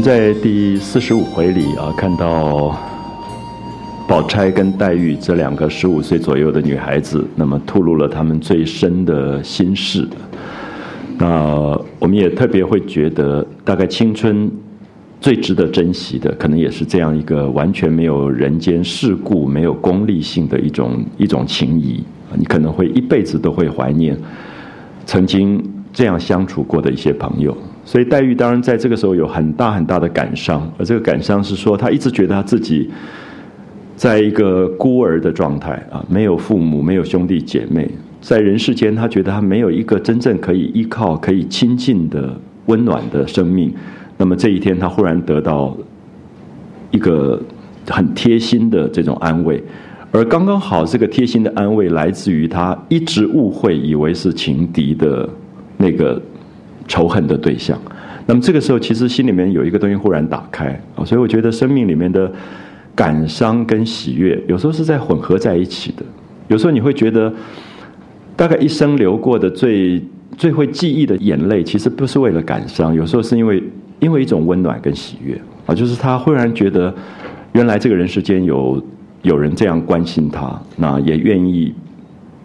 在第四十五回里啊，看到宝钗跟黛玉这两个十五岁左右的女孩子，那么吐露了她们最深的心事。那我们也特别会觉得，大概青春最值得珍惜的，可能也是这样一个完全没有人间世故、没有功利性的一种一种情谊。你可能会一辈子都会怀念曾经这样相处过的一些朋友。所以黛玉当然在这个时候有很大很大的感伤，而这个感伤是说，她一直觉得她自己在一个孤儿的状态啊，没有父母，没有兄弟姐妹，在人世间，她觉得她没有一个真正可以依靠、可以亲近的温暖的生命。那么这一天，她忽然得到一个很贴心的这种安慰，而刚刚好，这个贴心的安慰来自于她一直误会以为是情敌的那个。仇恨的对象，那么这个时候其实心里面有一个东西忽然打开啊，所以我觉得生命里面的感伤跟喜悦有时候是在混合在一起的。有时候你会觉得，大概一生流过的最最会记忆的眼泪，其实不是为了感伤，有时候是因为因为一种温暖跟喜悦啊，就是他忽然觉得原来这个人世间有有人这样关心他，那也愿意。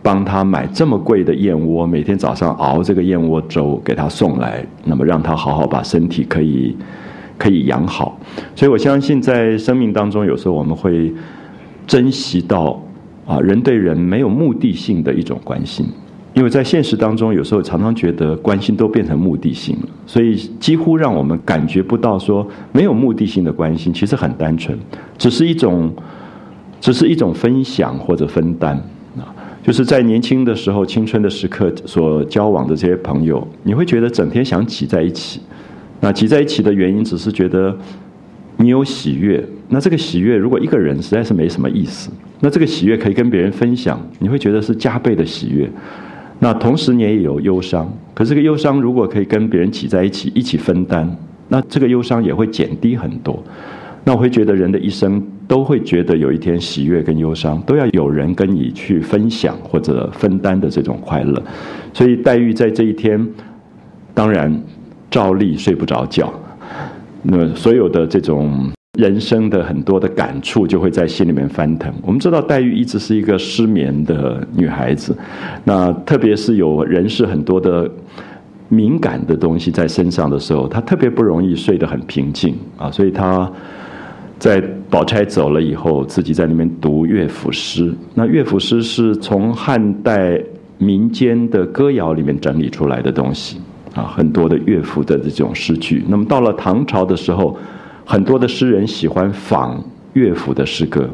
帮他买这么贵的燕窝，每天早上熬这个燕窝粥给他送来，那么让他好好把身体可以可以养好。所以我相信，在生命当中，有时候我们会珍惜到啊，人对人没有目的性的一种关心，因为在现实当中，有时候常常觉得关心都变成目的性了，所以几乎让我们感觉不到说没有目的性的关心其实很单纯，只是一种只是一种分享或者分担。就是在年轻的时候、青春的时刻所交往的这些朋友，你会觉得整天想挤在一起。那挤在一起的原因，只是觉得你有喜悦。那这个喜悦，如果一个人实在是没什么意思，那这个喜悦可以跟别人分享，你会觉得是加倍的喜悦。那同时你也有忧伤，可这个忧伤如果可以跟别人挤在一起，一起分担，那这个忧伤也会减低很多。那我会觉得人的一生都会觉得有一天喜悦跟忧伤都要有人跟你去分享或者分担的这种快乐，所以黛玉在这一天当然照例睡不着觉，那所有的这种人生的很多的感触就会在心里面翻腾。我们知道黛玉一直是一个失眠的女孩子，那特别是有人事很多的敏感的东西在身上的时候，她特别不容易睡得很平静啊，所以她。在宝钗走了以后，自己在里面读乐府诗。那乐府诗是从汉代民间的歌谣里面整理出来的东西啊，很多的乐府的这种诗句。那么到了唐朝的时候，很多的诗人喜欢仿乐府的诗歌，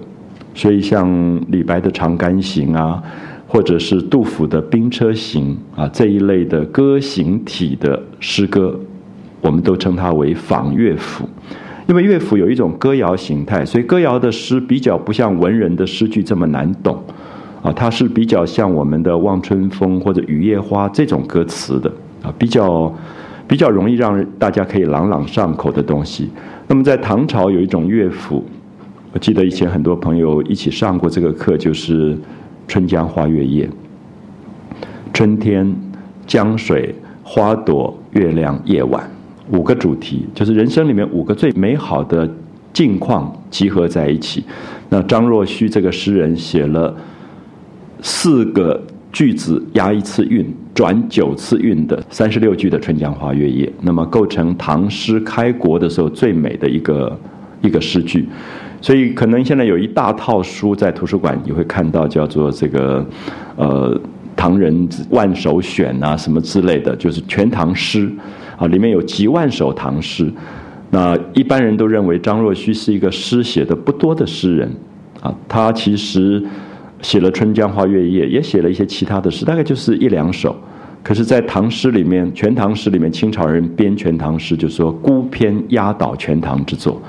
所以像李白的《长干行》啊，或者是杜甫的《兵车行》啊这一类的歌行体的诗歌，我们都称它为仿乐府。因为乐府有一种歌谣形态，所以歌谣的诗比较不像文人的诗句这么难懂，啊，它是比较像我们的《望春风》或者《雨夜花》这种歌词的，啊，比较比较容易让大家可以朗朗上口的东西。那么在唐朝有一种乐府，我记得以前很多朋友一起上过这个课，就是《春江花月夜》。春天，江水，花朵，月亮，夜晚。五个主题，就是人生里面五个最美好的境况集合在一起。那张若虚这个诗人写了四个句子押一次韵，转九次韵的三十六句的《春江花月夜》，那么构成唐诗开国的时候最美的一个一个诗句。所以可能现在有一大套书在图书馆，你会看到叫做这个呃唐人万首选啊什么之类的，就是全唐诗。啊，里面有几万首唐诗，那一般人都认为张若虚是一个诗写的不多的诗人，啊，他其实写了《春江花月夜》，也写了一些其他的诗，大概就是一两首。可是，在唐诗里面，全唐诗里面，清朝人编全唐诗，就说孤篇压倒全唐之作，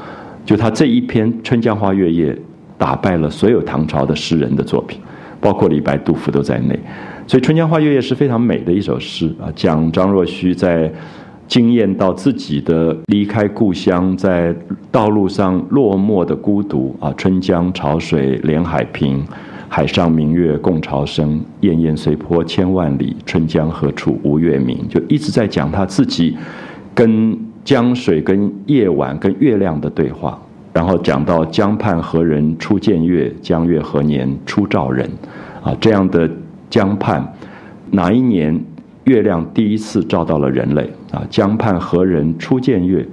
就他这一篇《春江花月夜》打败了所有唐朝的诗人的作品，包括李白、杜甫都在内。所以，《春江花月夜》是非常美的一首诗啊，讲张若虚在。惊艳到自己的离开故乡，在道路上落寞的孤独啊！春江潮水连海平，海上明月共潮生。滟滟随波千万里，春江何处无月明？就一直在讲他自己跟江水跟夜晚跟月亮的对话，然后讲到江畔何人初见月，江月何年初照人，啊，这样的江畔哪一年月亮第一次照到了人类？啊，江畔何人初见月，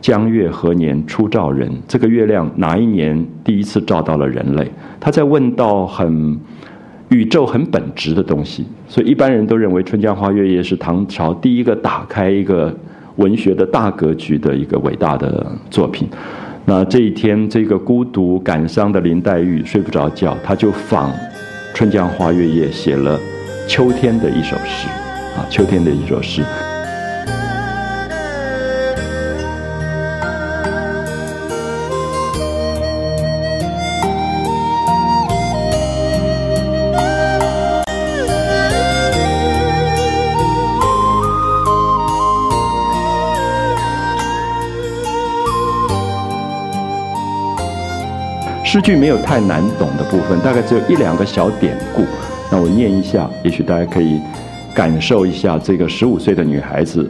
江月何年初照人？这个月亮哪一年第一次照到了人类？他在问到很宇宙很本质的东西，所以一般人都认为《春江花月夜》是唐朝第一个打开一个。文学的大格局的一个伟大的作品。那这一天，这个孤独感伤的林黛玉睡不着觉，她就仿《春江花月夜》写了秋天的一首诗，啊，秋天的一首诗。句没有太难懂的部分，大概只有一两个小典故。那我念一下，也许大家可以感受一下这个十五岁的女孩子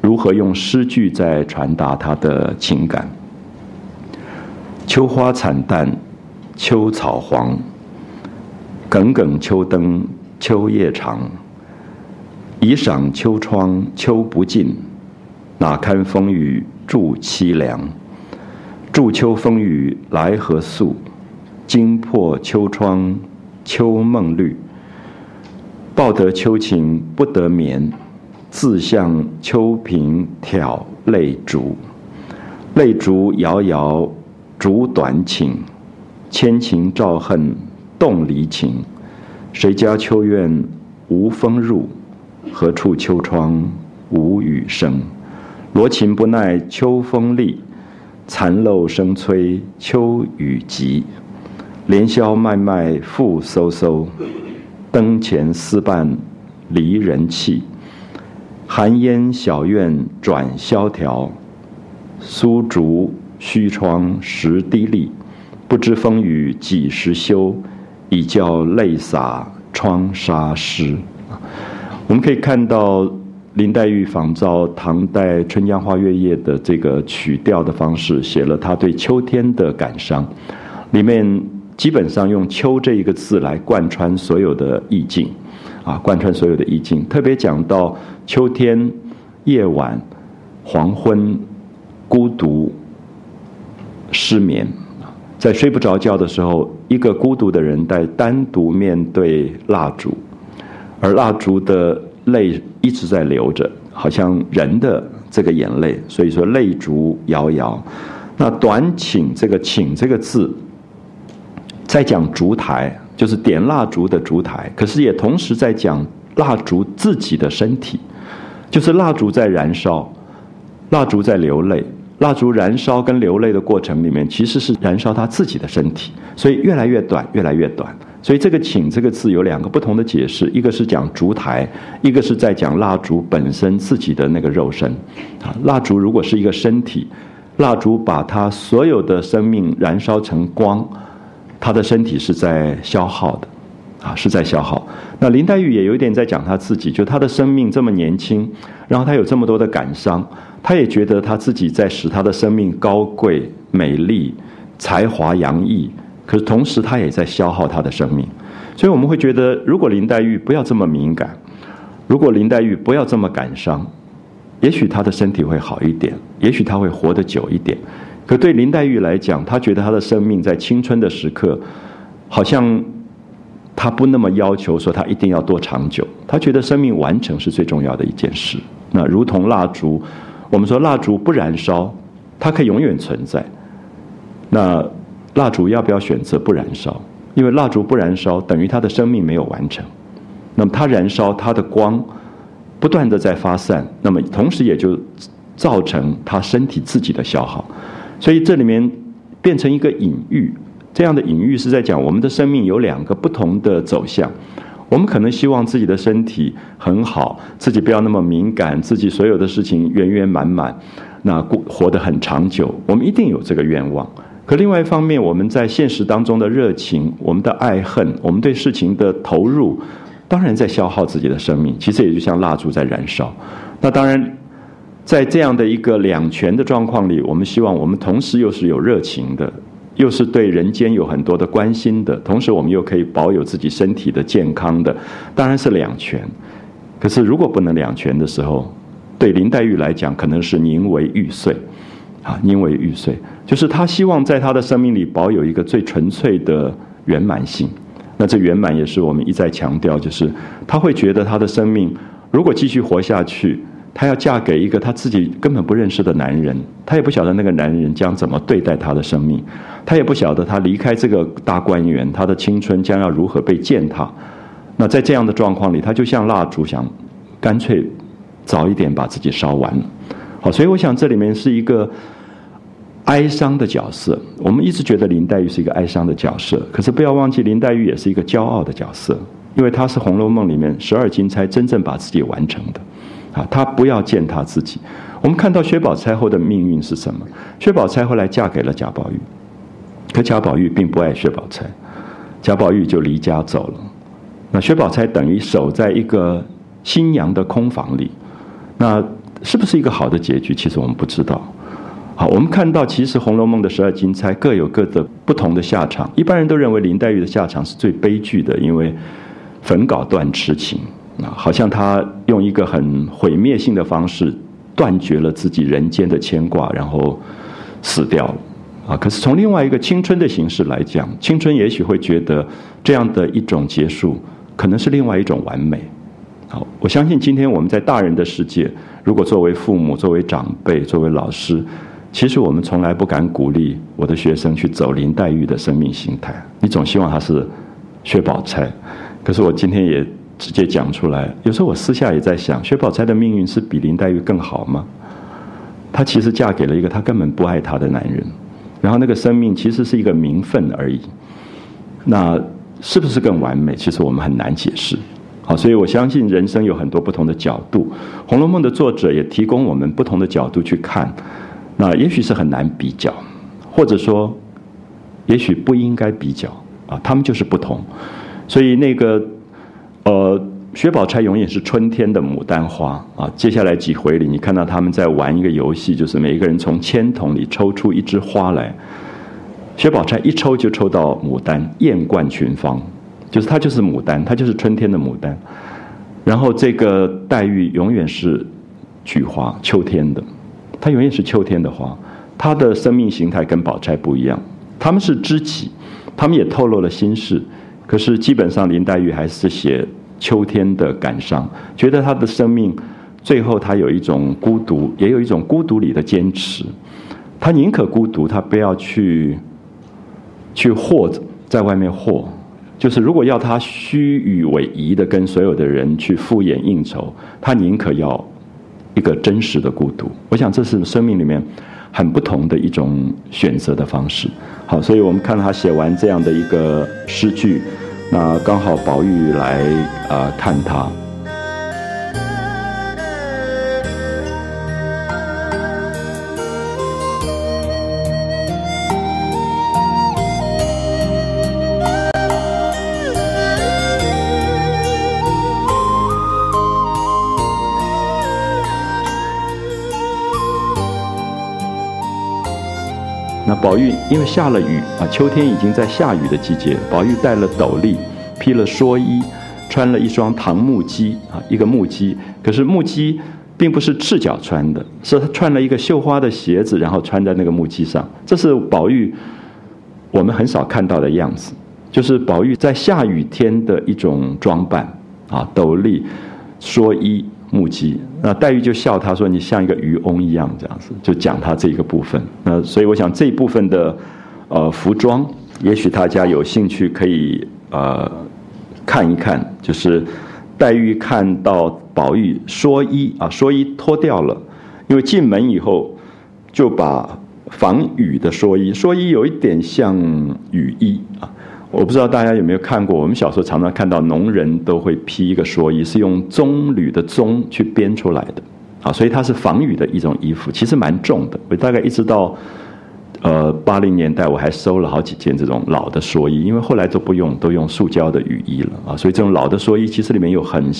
如何用诗句在传达她的情感。秋花惨淡，秋草黄，耿耿秋灯，秋夜长。倚赏秋窗，秋不尽，哪堪风雨助凄凉。祝秋风雨来何速？惊破秋窗秋梦绿。报得秋情不得眠，自向秋萍挑泪烛。泪烛遥遥烛短倾，千情照恨动离情。谁家秋院无风入？何处秋窗无雨声？罗衾不耐秋风力。残漏声催秋雨急，连宵脉脉复飕飕。灯前思伴离人泣，寒烟小院转萧条。苏竹虚窗十滴沥，不知风雨几时休？已教泪洒窗纱湿。我们可以看到。林黛玉仿照唐代《春江花月夜》的这个曲调的方式，写了她对秋天的感伤。里面基本上用“秋”这一个字来贯穿所有的意境，啊，贯穿所有的意境。特别讲到秋天夜晚、黄昏、孤独、失眠，在睡不着觉的时候，一个孤独的人在单独面对蜡烛，而蜡烛的。泪一直在流着，好像人的这个眼泪，所以说泪烛摇摇。那短请这个请这个字，在讲烛台，就是点蜡烛的烛台，可是也同时在讲蜡烛自己的身体，就是蜡烛在燃烧，蜡烛在流泪，蜡烛燃烧跟流泪的过程里面，其实是燃烧他自己的身体，所以越来越短，越来越短。所以这个“请”这个字有两个不同的解释，一个是讲烛台，一个是在讲蜡烛本身自己的那个肉身。啊，蜡烛如果是一个身体，蜡烛把它所有的生命燃烧成光，他的身体是在消耗的，啊，是在消耗。那林黛玉也有点在讲她自己，就她的生命这么年轻，然后她有这么多的感伤，她也觉得她自己在使她的生命高贵、美丽、才华洋溢。可是同时，他也在消耗他的生命，所以我们会觉得，如果林黛玉不要这么敏感，如果林黛玉不要这么感伤，也许她的身体会好一点，也许她会活得久一点。可对林黛玉来讲，她觉得她的生命在青春的时刻，好像她不那么要求说她一定要多长久。她觉得生命完成是最重要的一件事。那如同蜡烛，我们说蜡烛不燃烧，它可以永远存在。那。蜡烛要不要选择不燃烧？因为蜡烛不燃烧，等于它的生命没有完成。那么它燃烧，它的光不断的在发散，那么同时也就造成它身体自己的消耗。所以这里面变成一个隐喻，这样的隐喻是在讲我们的生命有两个不同的走向。我们可能希望自己的身体很好，自己不要那么敏感，自己所有的事情圆圆满满，那过活得很长久。我们一定有这个愿望。可另外一方面，我们在现实当中的热情、我们的爱恨、我们对事情的投入，当然在消耗自己的生命。其实也就像蜡烛在燃烧。那当然，在这样的一个两全的状况里，我们希望我们同时又是有热情的，又是对人间有很多的关心的，同时我们又可以保有自己身体的健康的，当然是两全。可是如果不能两全的时候，对林黛玉来讲，可能是宁为玉碎，啊，宁为玉碎，就是她希望在她的生命里保有一个最纯粹的圆满性。那这圆满也是我们一再强调，就是她会觉得她的生命如果继续活下去。她要嫁给一个她自己根本不认识的男人，她也不晓得那个男人将怎么对待她的生命，她也不晓得她离开这个大观园，她的青春将要如何被践踏。那在这样的状况里，她就像蜡烛，想干脆早一点把自己烧完。好，所以我想这里面是一个哀伤的角色。我们一直觉得林黛玉是一个哀伤的角色，可是不要忘记，林黛玉也是一个骄傲的角色，因为她是《红楼梦》里面十二金钗真正把自己完成的。啊，她不要见她自己。我们看到薛宝钗后的命运是什么？薛宝钗后来嫁给了贾宝玉，可贾宝玉并不爱薛宝钗，贾宝玉就离家走了。那薛宝钗等于守在一个新娘的空房里，那是不是一个好的结局？其实我们不知道。好，我们看到其实《红楼梦》的十二金钗各有各的不同的下场。一般人都认为林黛玉的下场是最悲剧的，因为粉稿断痴情。啊，好像他用一个很毁灭性的方式断绝了自己人间的牵挂，然后死掉了。啊，可是从另外一个青春的形式来讲，青春也许会觉得这样的一种结束，可能是另外一种完美。好，我相信今天我们在大人的世界，如果作为父母、作为长辈、作为老师，其实我们从来不敢鼓励我的学生去走林黛玉的生命形态。你总希望他是薛宝钗，可是我今天也。直接讲出来。有时候我私下也在想，薛宝钗的命运是比林黛玉更好吗？她其实嫁给了一个她根本不爱她的男人，然后那个生命其实是一个名分而已。那是不是更完美？其实我们很难解释。好，所以我相信人生有很多不同的角度，《红楼梦》的作者也提供我们不同的角度去看。那也许是很难比较，或者说，也许不应该比较啊，他们就是不同。所以那个。呃，薛宝钗永远是春天的牡丹花啊。接下来几回里，你看到他们在玩一个游戏，就是每一个人从签筒里抽出一枝花来。薛宝钗一抽就抽到牡丹，艳冠群芳，就是她就是牡丹，她就是春天的牡丹。然后这个黛玉永远是菊花，秋天的，她永远是秋天的花。她的生命形态跟宝钗不一样，他们是知己，他们也透露了心事。可是基本上，林黛玉还是写秋天的感伤，觉得她的生命最后她有一种孤独，也有一种孤独里的坚持。她宁可孤独，她不要去去和在外面和。就是如果要她虚与委蛇的跟所有的人去敷衍应酬，她宁可要一个真实的孤独。我想这是生命里面很不同的一种选择的方式。好，所以我们看他写完这样的一个诗句。那刚好宝玉来啊看他。宝玉因为下了雨啊，秋天已经在下雨的季节。宝玉戴了斗笠，披了蓑衣，穿了一双唐木屐啊，一个木屐。可是木屐并不是赤脚穿的，是他穿了一个绣花的鞋子，然后穿在那个木屐上。这是宝玉我们很少看到的样子，就是宝玉在下雨天的一种装扮啊，斗笠、蓑衣。木屐，那黛玉就笑他说：“你像一个渔翁一样，这样子就讲他这一个部分。那所以我想这一部分的呃服装，也许大家有兴趣可以呃看一看，就是黛玉看到宝玉蓑衣啊，蓑衣脱掉了，因为进门以后就把防雨的蓑衣，蓑衣有一点像雨衣啊。”我不知道大家有没有看过，我们小时候常常看到农人都会披一个蓑衣，是用棕榈的棕去编出来的，啊，所以它是防雨的一种衣服，其实蛮重的。我大概一直到呃八零年代，我还收了好几件这种老的蓑衣，因为后来都不用，都用塑胶的雨衣了啊，所以这种老的蓑衣其实里面有很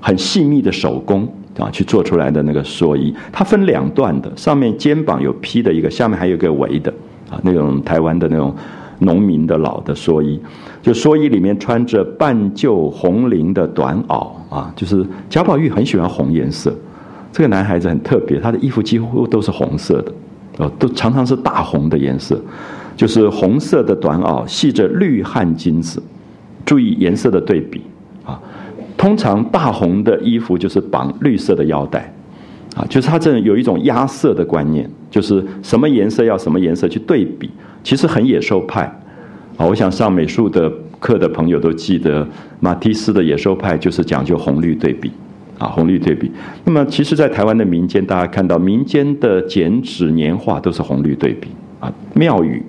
很细密的手工啊去做出来的那个蓑衣。它分两段的，上面肩膀有披的一个，下面还有一个围的啊，那种台湾的那种农民的老的蓑衣。就蓑衣里面穿着半旧红绫的短袄啊，就是贾宝玉很喜欢红颜色。这个男孩子很特别，他的衣服几乎都是红色的，哦，都常常是大红的颜色，就是红色的短袄，系着绿汗巾子，注意颜色的对比啊。通常大红的衣服就是绑绿色的腰带，啊，就是他这有一种压色的观念，就是什么颜色要什么颜色去对比，其实很野兽派啊。我想上美术的课的朋友都记得，马蒂斯的野兽派就是讲究红绿对比。啊，红绿对比。那么，其实，在台湾的民间，大家看到民间的剪纸年画都是红绿对比。啊，庙宇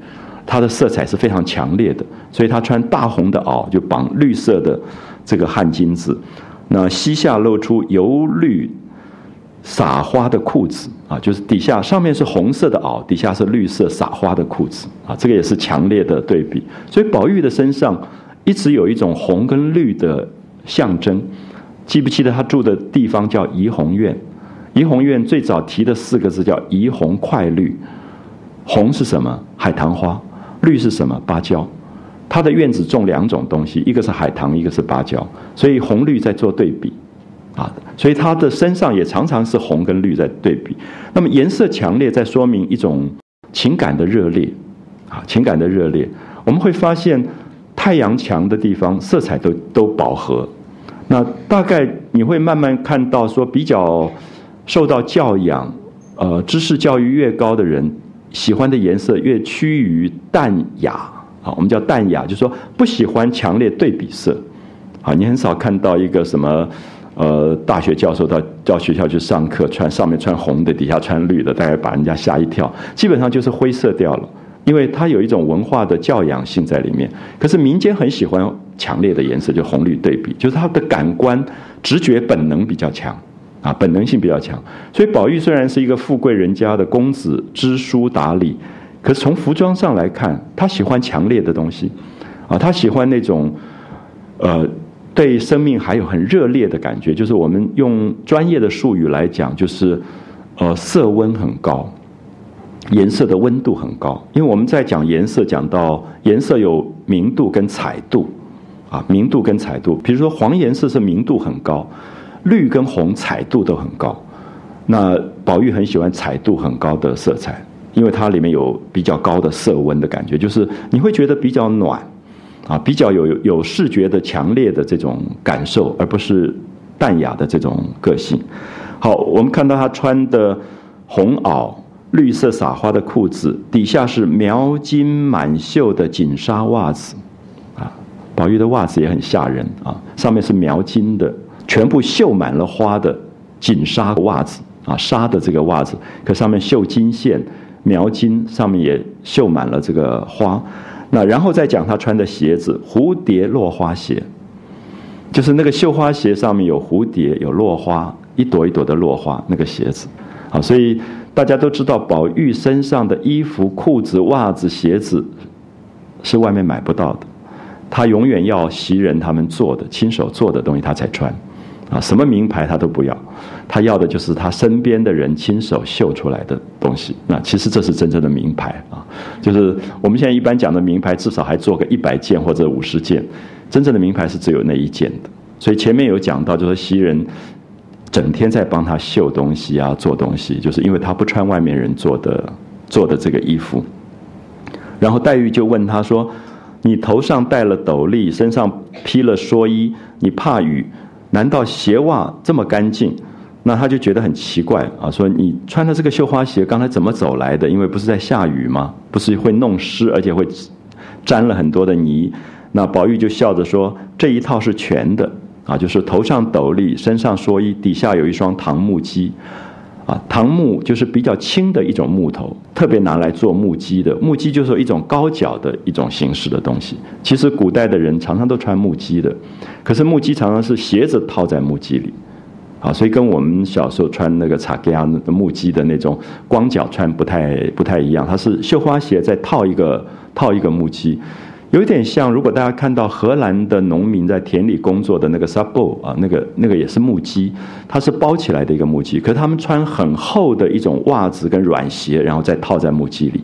它的色彩是非常强烈的，所以他穿大红的袄，就绑绿色的这个汗巾子，那膝下露出油绿撒花的裤子啊，就是底下上面是红色的袄，底下是绿色撒花的裤子啊，这个也是强烈的对比。所以，宝玉的身上一直有一种红跟绿的象征。记不记得他住的地方叫怡红院？怡红院最早提的四个字叫“怡红快绿”。红是什么？海棠花。绿是什么？芭蕉。他的院子种两种东西，一个是海棠，一个是芭蕉。所以红绿在做对比，啊，所以他的身上也常常是红跟绿在对比。那么颜色强烈，在说明一种情感的热烈，啊，情感的热烈。我们会发现，太阳强的地方，色彩都都饱和。那大概你会慢慢看到，说比较受到教养，呃，知识教育越高的人，喜欢的颜色越趋于淡雅啊。我们叫淡雅，就是说不喜欢强烈对比色。啊，你很少看到一个什么，呃，大学教授到到学校去上课，穿上面穿红的，底下穿绿的，大概把人家吓一跳。基本上就是灰色掉了。因为它有一种文化的教养性在里面，可是民间很喜欢强烈的颜色，就红绿对比，就是他的感官直觉本能比较强，啊，本能性比较强。所以宝玉虽然是一个富贵人家的公子，知书达理，可是从服装上来看，他喜欢强烈的东西，啊，他喜欢那种，呃，对生命还有很热烈的感觉，就是我们用专业的术语来讲，就是，呃，色温很高。颜色的温度很高，因为我们在讲颜色，讲到颜色有明度跟彩度，啊，明度跟彩度，比如说黄颜色是明度很高，绿跟红彩度都很高。那宝玉很喜欢彩度很高的色彩，因为它里面有比较高的色温的感觉，就是你会觉得比较暖，啊，比较有有视觉的强烈的这种感受，而不是淡雅的这种个性。好，我们看到他穿的红袄。绿色撒花的裤子，底下是描金满绣的锦纱袜子，啊，宝玉的袜子也很吓人啊，上面是描金的，全部绣满了花的锦纱袜子啊，纱的这个袜子，可上面绣金线，描金，上面也绣满了这个花。那然后再讲他穿的鞋子，蝴蝶落花鞋，就是那个绣花鞋上面有蝴蝶，有落花，一朵一朵的落花，那个鞋子，啊，所以。大家都知道，宝玉身上的衣服、裤子、袜子、鞋子是外面买不到的，他永远要袭人他们做的、亲手做的东西他才穿，啊，什么名牌他都不要，他要的就是他身边的人亲手绣出来的东西。那其实这是真正的名牌啊，就是我们现在一般讲的名牌，至少还做个一百件或者五十件，真正的名牌是只有那一件的。所以前面有讲到，就是袭人。整天在帮他绣东西啊，做东西，就是因为他不穿外面人做的做的这个衣服。然后黛玉就问他说：“你头上戴了斗笠，身上披了蓑衣，你怕雨？难道鞋袜这么干净？”那他就觉得很奇怪啊，说：“你穿的这个绣花鞋，刚才怎么走来的？因为不是在下雨吗？不是会弄湿，而且会沾了很多的泥。”那宝玉就笑着说：“这一套是全的。”啊，就是头上斗笠，身上蓑衣，底下有一双唐木屐，啊，唐木就是比较轻的一种木头，特别拿来做木屐的。木屐就是一种高脚的一种形式的东西。其实古代的人常常都穿木屐的，可是木屐常常是鞋子套在木屐里，啊，所以跟我们小时候穿那个擦盖的木屐的那种光脚穿不太不太一样。它是绣花鞋再套一个套一个木屐。有点像，如果大家看到荷兰的农民在田里工作的那个 sabo 啊，那个那个也是木屐，它是包起来的一个木屐，可是他们穿很厚的一种袜子跟软鞋，然后再套在木屐里。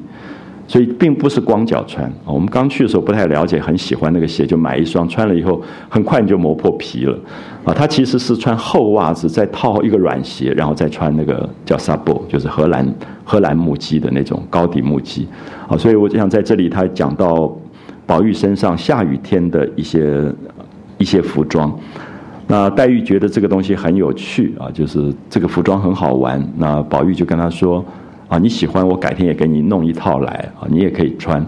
所以并不是光脚穿，我们刚去的时候不太了解，很喜欢那个鞋，就买一双，穿了以后很快你就磨破皮了，啊，它其实是穿厚袜子，再套一个软鞋，然后再穿那个叫 sabo，就是荷兰荷兰木屐的那种高底木屐，啊，所以我想在这里他讲到宝玉身上下雨天的一些一些服装，那黛玉觉得这个东西很有趣啊，就是这个服装很好玩，那宝玉就跟她说。啊，你喜欢我改天也给你弄一套来啊，你也可以穿。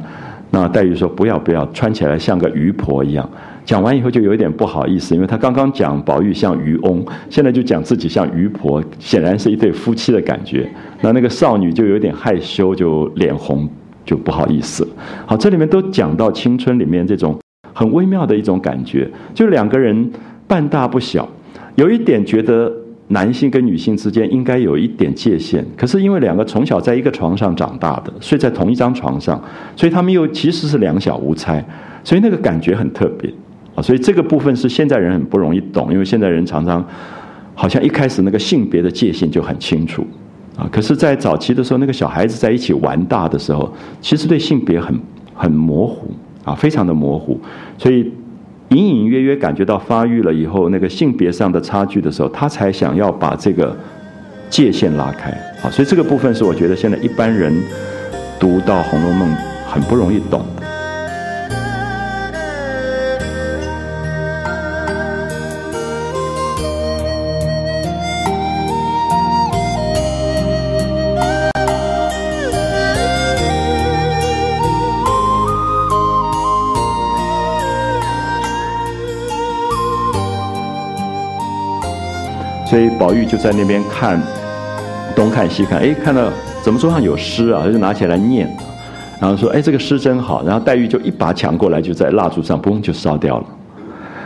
那黛玉说不要不要，穿起来像个渔婆一样。讲完以后就有一点不好意思，因为她刚刚讲宝玉像渔翁，现在就讲自己像渔婆，显然是一对夫妻的感觉。那那个少女就有点害羞，就脸红，就不好意思。好，这里面都讲到青春里面这种很微妙的一种感觉，就两个人半大不小，有一点觉得。男性跟女性之间应该有一点界限，可是因为两个从小在一个床上长大的，睡在同一张床上，所以他们又其实是两小无猜，所以那个感觉很特别啊。所以这个部分是现在人很不容易懂，因为现在人常常好像一开始那个性别的界限就很清楚啊，可是，在早期的时候，那个小孩子在一起玩大的时候，其实对性别很很模糊啊，非常的模糊，所以。隐隐约约感觉到发育了以后，那个性别上的差距的时候，他才想要把这个界限拉开。啊，所以这个部分是我觉得现在一般人读到《红楼梦》很不容易懂。所以宝玉就在那边看，东看西看，哎，看到怎么桌上有诗啊，就拿起来念，然后说，哎，这个诗真好。然后黛玉就一把抢过来，就在蜡烛上嘣就烧掉了。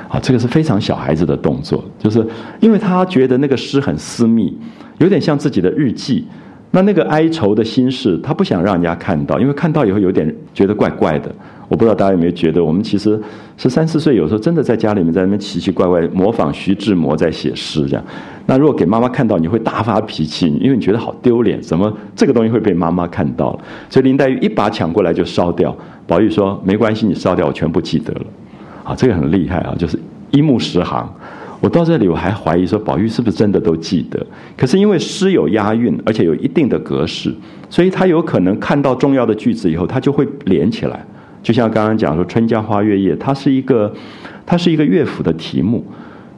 啊，这个是非常小孩子的动作，就是因为他觉得那个诗很私密，有点像自己的日记。那那个哀愁的心事，他不想让人家看到，因为看到以后有点觉得怪怪的。我不知道大家有没有觉得，我们其实十三四岁，有时候真的在家里面在那边奇奇怪怪模仿徐志摩在写诗这样。那如果给妈妈看到，你会大发脾气，因为你觉得好丢脸，怎么这个东西会被妈妈看到了？所以林黛玉一把抢过来就烧掉。宝玉说：“没关系，你烧掉，我全部记得了。”啊，这个很厉害啊，就是一目十行。我到这里我还怀疑说，宝玉是不是真的都记得？可是因为诗有押韵，而且有一定的格式，所以他有可能看到重要的句子以后，他就会连起来。就像刚刚讲说《春江花月夜》，它是一个，它是一个乐府的题目，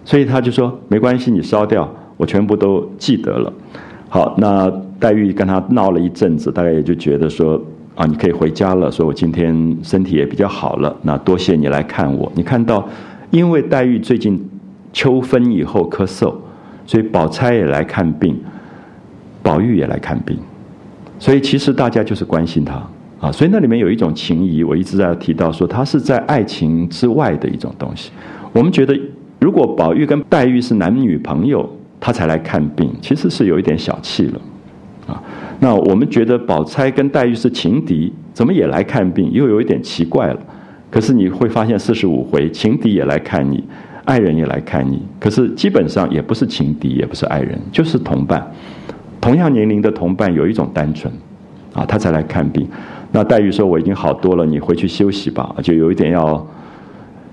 所以他就说没关系，你烧掉，我全部都记得了。好，那黛玉跟他闹了一阵子，大概也就觉得说啊，你可以回家了。说我今天身体也比较好了，那多谢你来看我。你看到，因为黛玉最近秋分以后咳嗽，所以宝钗也来看病，宝玉也来看病，所以其实大家就是关心他。啊，所以那里面有一种情谊，我一直在提到说，它是在爱情之外的一种东西。我们觉得，如果宝玉跟黛玉是男女朋友，他才来看病，其实是有一点小气了。啊，那我们觉得宝钗跟黛玉是情敌，怎么也来看病，又有一点奇怪了。可是你会发现，四十五回情敌也来看你，爱人也来看你，可是基本上也不是情敌，也不是爱人，就是同伴。同样年龄的同伴，有一种单纯，啊，他才来看病。那黛玉说：“我已经好多了，你回去休息吧。”就有一点要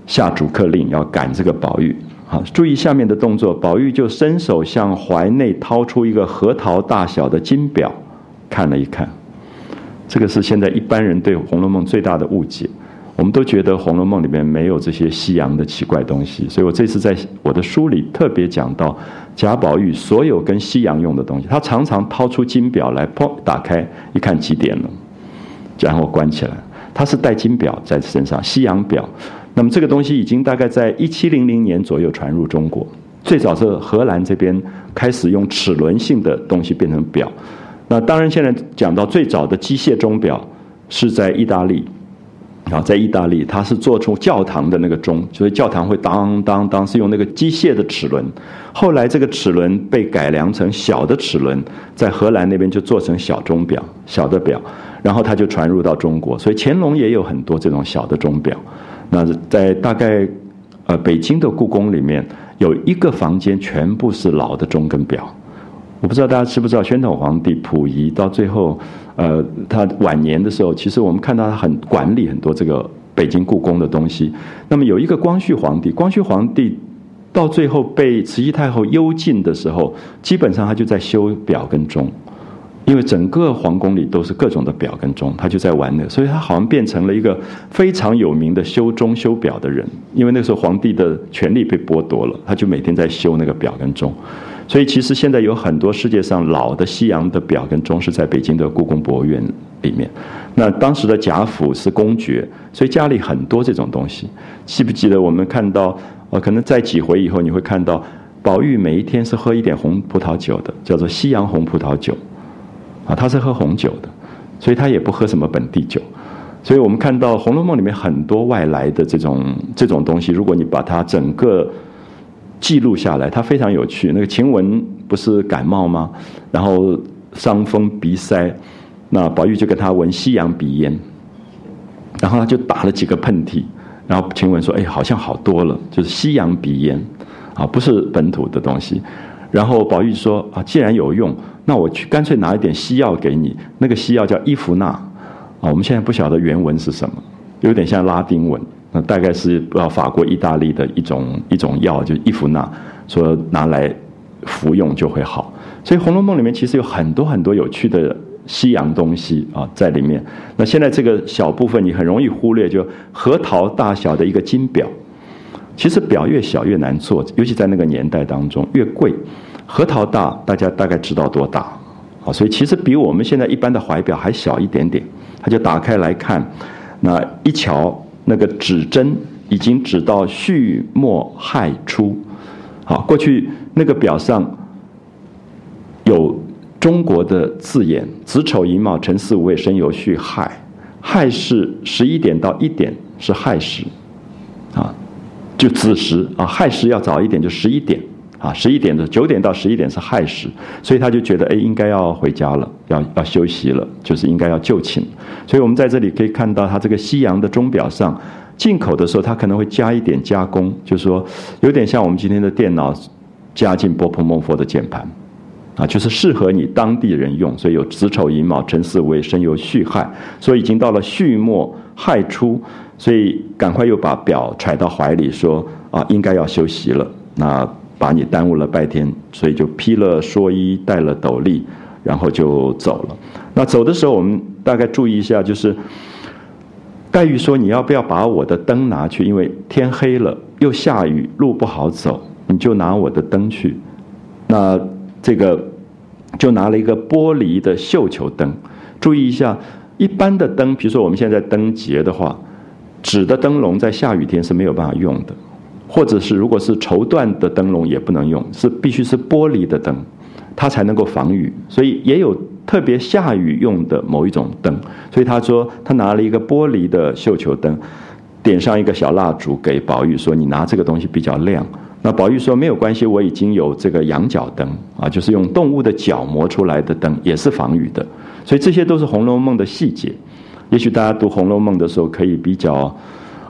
下逐客令，要赶这个宝玉。好，注意下面的动作，宝玉就伸手向怀内掏出一个核桃大小的金表，看了一看。这个是现在一般人对《红楼梦》最大的误解。我们都觉得《红楼梦》里面没有这些西洋的奇怪东西，所以我这次在我的书里特别讲到贾宝玉所有跟西洋用的东西。他常常掏出金表来，砰，打开一看几点了。然后关起来，它是带金表在身上，西洋表。那么这个东西已经大概在一七零零年左右传入中国，最早是荷兰这边开始用齿轮性的东西变成表。那当然现在讲到最早的机械钟表是在意大利，啊，在意大利，它是做出教堂的那个钟，所以教堂会当当当，是用那个机械的齿轮。后来这个齿轮被改良成小的齿轮，在荷兰那边就做成小钟表，小的表，然后它就传入到中国。所以乾隆也有很多这种小的钟表。那在大概呃北京的故宫里面，有一个房间全部是老的钟跟表。我不知道大家知不知道，宣统皇帝溥仪到最后，呃，他晚年的时候，其实我们看到他很管理很多这个北京故宫的东西。那么有一个光绪皇帝，光绪皇帝到最后被慈禧太后幽禁的时候，基本上他就在修表跟钟，因为整个皇宫里都是各种的表跟钟，他就在玩那个，所以他好像变成了一个非常有名的修钟修表的人。因为那时候皇帝的权力被剥夺了，他就每天在修那个表跟钟。所以其实现在有很多世界上老的西洋的表跟钟是在北京的故宫博物院里面。那当时的贾府是公爵，所以家里很多这种东西。记不记得我们看到？呃，可能在几回以后你会看到，宝玉每一天是喝一点红葡萄酒的，叫做西洋红葡萄酒。啊，他是喝红酒的，所以他也不喝什么本地酒。所以我们看到《红楼梦》里面很多外来的这种这种东西，如果你把它整个。记录下来，它非常有趣。那个晴雯不是感冒吗？然后伤风鼻塞，那宝玉就跟他闻西洋鼻烟，然后他就打了几个喷嚏，然后晴雯说：“哎，好像好多了，就是西洋鼻烟，啊，不是本土的东西。”然后宝玉说：“啊，既然有用，那我去干脆拿一点西药给你。那个西药叫伊芙娜，啊，我们现在不晓得原文是什么，有点像拉丁文。”那大概是不知道法国、意大利的一种一种药，就伊芙娜，说拿来服用就会好。所以《红楼梦》里面其实有很多很多有趣的西洋东西啊在里面。那现在这个小部分你很容易忽略，就核桃大小的一个金表，其实表越小越难做，尤其在那个年代当中越贵。核桃大，大家大概知道多大啊？所以其实比我们现在一般的怀表还小一点点。他就打开来看，那一瞧。那个指针已经指到戌末亥初，好，过去那个表上有中国的字眼：子丑寅卯辰巳午未申酉戌亥。亥是十一点到一点是亥时，啊，就子时啊，亥时要早一点，就十一点啊，十一点的九点到十一点是亥时，所以他就觉得哎，应该要回家了，要要休息了，就是应该要就寝。所以我们在这里可以看到，它这个西洋的钟表上，进口的时候它可能会加一点加工，就是说有点像我们今天的电脑加进波普孟佛的键盘，啊，就是适合你当地人用，所以有子丑寅卯辰巳未申酉戌亥，所以已经到了戌末亥初，所以赶快又把表揣到怀里，说啊，应该要休息了，那把你耽误了半天，所以就披了蓑衣，戴了斗笠，然后就走了。那走的时候，我们。大概注意一下，就是黛玉说：“你要不要把我的灯拿去？因为天黑了，又下雨，路不好走，你就拿我的灯去。”那这个就拿了一个玻璃的绣球灯。注意一下，一般的灯，比如说我们现在灯节的话，纸的灯笼在下雨天是没有办法用的，或者是如果是绸缎的灯笼也不能用，是必须是玻璃的灯，它才能够防雨。所以也有。特别下雨用的某一种灯，所以他说他拿了一个玻璃的绣球灯，点上一个小蜡烛给宝玉说：“你拿这个东西比较亮。”那宝玉说：“没有关系，我已经有这个羊角灯啊，就是用动物的角磨出来的灯，也是防雨的。”所以这些都是《红楼梦》的细节。也许大家读《红楼梦》的时候，可以比较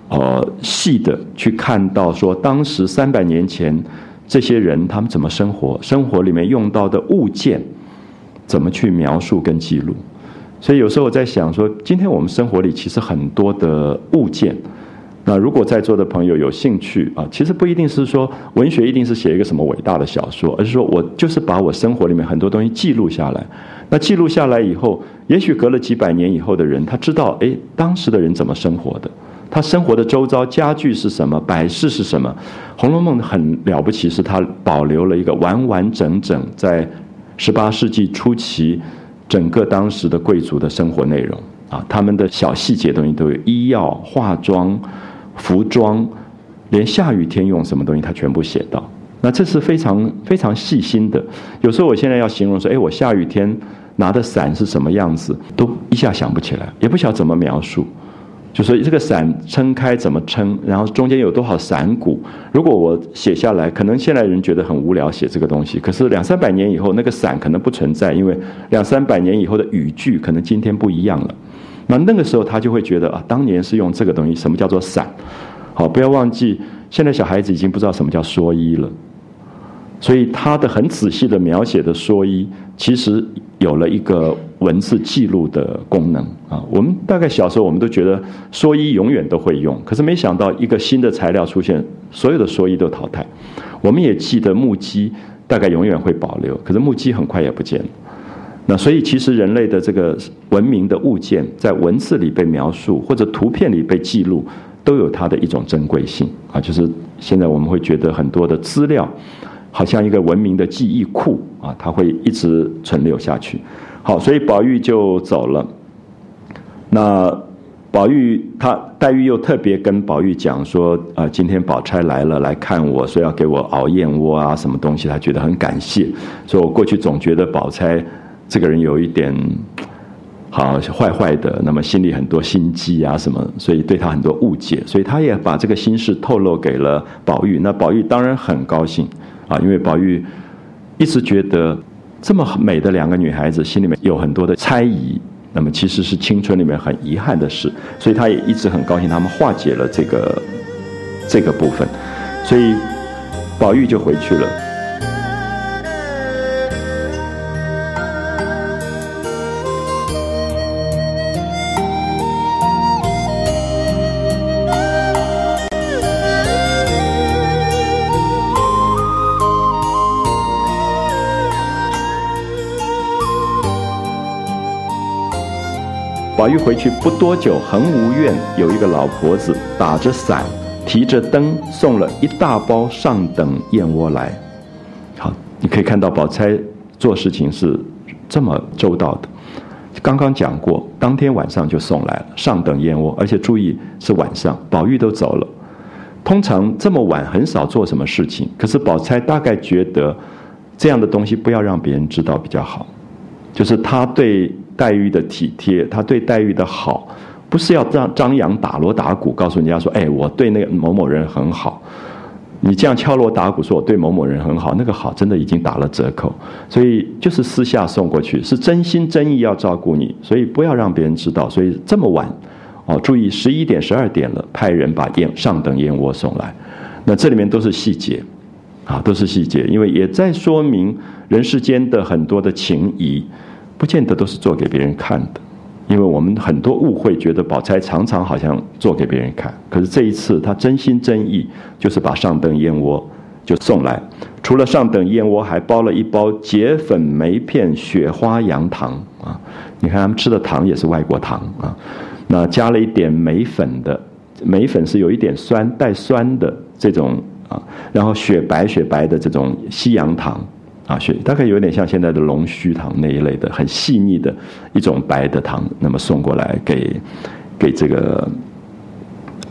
呃细的去看到说，当时三百年前这些人他们怎么生活，生活里面用到的物件。怎么去描述跟记录？所以有时候我在想说，今天我们生活里其实很多的物件。那如果在座的朋友有兴趣啊，其实不一定是说文学一定是写一个什么伟大的小说，而是说我就是把我生活里面很多东西记录下来。那记录下来以后，也许隔了几百年以后的人，他知道哎，当时的人怎么生活的，他生活的周遭家具是什么，摆饰是什么。《红楼梦》很了不起，是它保留了一个完完整整在。十八世纪初期，整个当时的贵族的生活内容啊，他们的小细节东西都有，医药、化妆、服装，连下雨天用什么东西，他全部写到。那这是非常非常细心的。有时候我现在要形容说，哎，我下雨天拿的伞是什么样子，都一下想不起来，也不晓得怎么描述。就说这个伞撑开怎么撑，然后中间有多少伞骨。如果我写下来，可能现在人觉得很无聊写这个东西，可是两三百年以后，那个伞可能不存在，因为两三百年以后的语句可能今天不一样了。那那个时候他就会觉得啊，当年是用这个东西，什么叫做伞？好，不要忘记，现在小孩子已经不知道什么叫蓑衣了。所以他的很仔细的描写的蓑衣，其实有了一个文字记录的功能啊。我们大概小时候我们都觉得蓑衣永远都会用，可是没想到一个新的材料出现，所有的蓑衣都淘汰。我们也记得木屐大概永远会保留，可是木屐很快也不见了。那所以其实人类的这个文明的物件，在文字里被描述或者图片里被记录，都有它的一种珍贵性啊。就是现在我们会觉得很多的资料。好像一个文明的记忆库啊，它会一直存留下去。好，所以宝玉就走了。那宝玉他黛玉又特别跟宝玉讲说：，啊，今天宝钗来了来看我，说要给我熬燕窝啊，什么东西，他觉得很感谢。所以我过去总觉得宝钗这个人有一点好坏坏的，那么心里很多心机啊什么，所以对他很多误解，所以他也把这个心事透露给了宝玉。那宝玉当然很高兴。啊，因为宝玉一直觉得这么美的两个女孩子心里面有很多的猜疑，那么其实是青春里面很遗憾的事，所以他也一直很高兴，他们化解了这个这个部分，所以宝玉就回去了。玉回去不多久，恒芜院有一个老婆子打着伞，提着灯，送了一大包上等燕窝来。好，你可以看到宝钗做事情是这么周到的。刚刚讲过，当天晚上就送来了上等燕窝，而且注意是晚上，宝玉都走了。通常这么晚很少做什么事情，可是宝钗大概觉得这样的东西不要让别人知道比较好，就是她对。黛玉的体贴，他对黛玉的好，不是要张张扬打锣打鼓告诉人家说：“哎，我对那个某某人很好。”你这样敲锣打鼓说我对某某人很好，那个好真的已经打了折扣。所以就是私下送过去，是真心真意要照顾你，所以不要让别人知道。所以这么晚，哦，注意十一点十二点了，派人把燕上等燕窝送来。那这里面都是细节，啊，都是细节，因为也在说明人世间的很多的情谊。不见得都是做给别人看的，因为我们很多误会，觉得宝钗常常好像做给别人看。可是这一次，她真心真意，就是把上等燕窝就送来。除了上等燕窝，还包了一包结粉梅片雪花羊糖啊！你看他们吃的糖也是外国糖啊。那加了一点梅粉的，梅粉是有一点酸带酸的这种啊。然后雪白雪白的这种西洋糖。啊，血大概有点像现在的龙须糖那一类的，很细腻的一种白的糖，那么送过来给给这个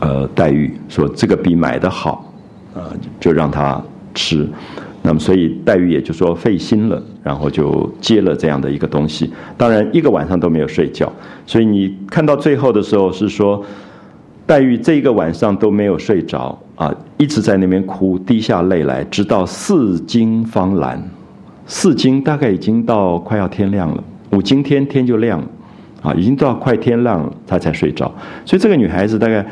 呃黛玉，说这个比买的好，啊，就让他吃。那么所以黛玉也就说费心了，然后就接了这样的一个东西。当然一个晚上都没有睡觉，所以你看到最后的时候是说，黛玉这一个晚上都没有睡着啊，一直在那边哭，滴下泪来，直到四更方蓝。四更大概已经到快要天亮了，五更天天就亮了，啊，已经到快天亮了，她才睡着。所以这个女孩子大概，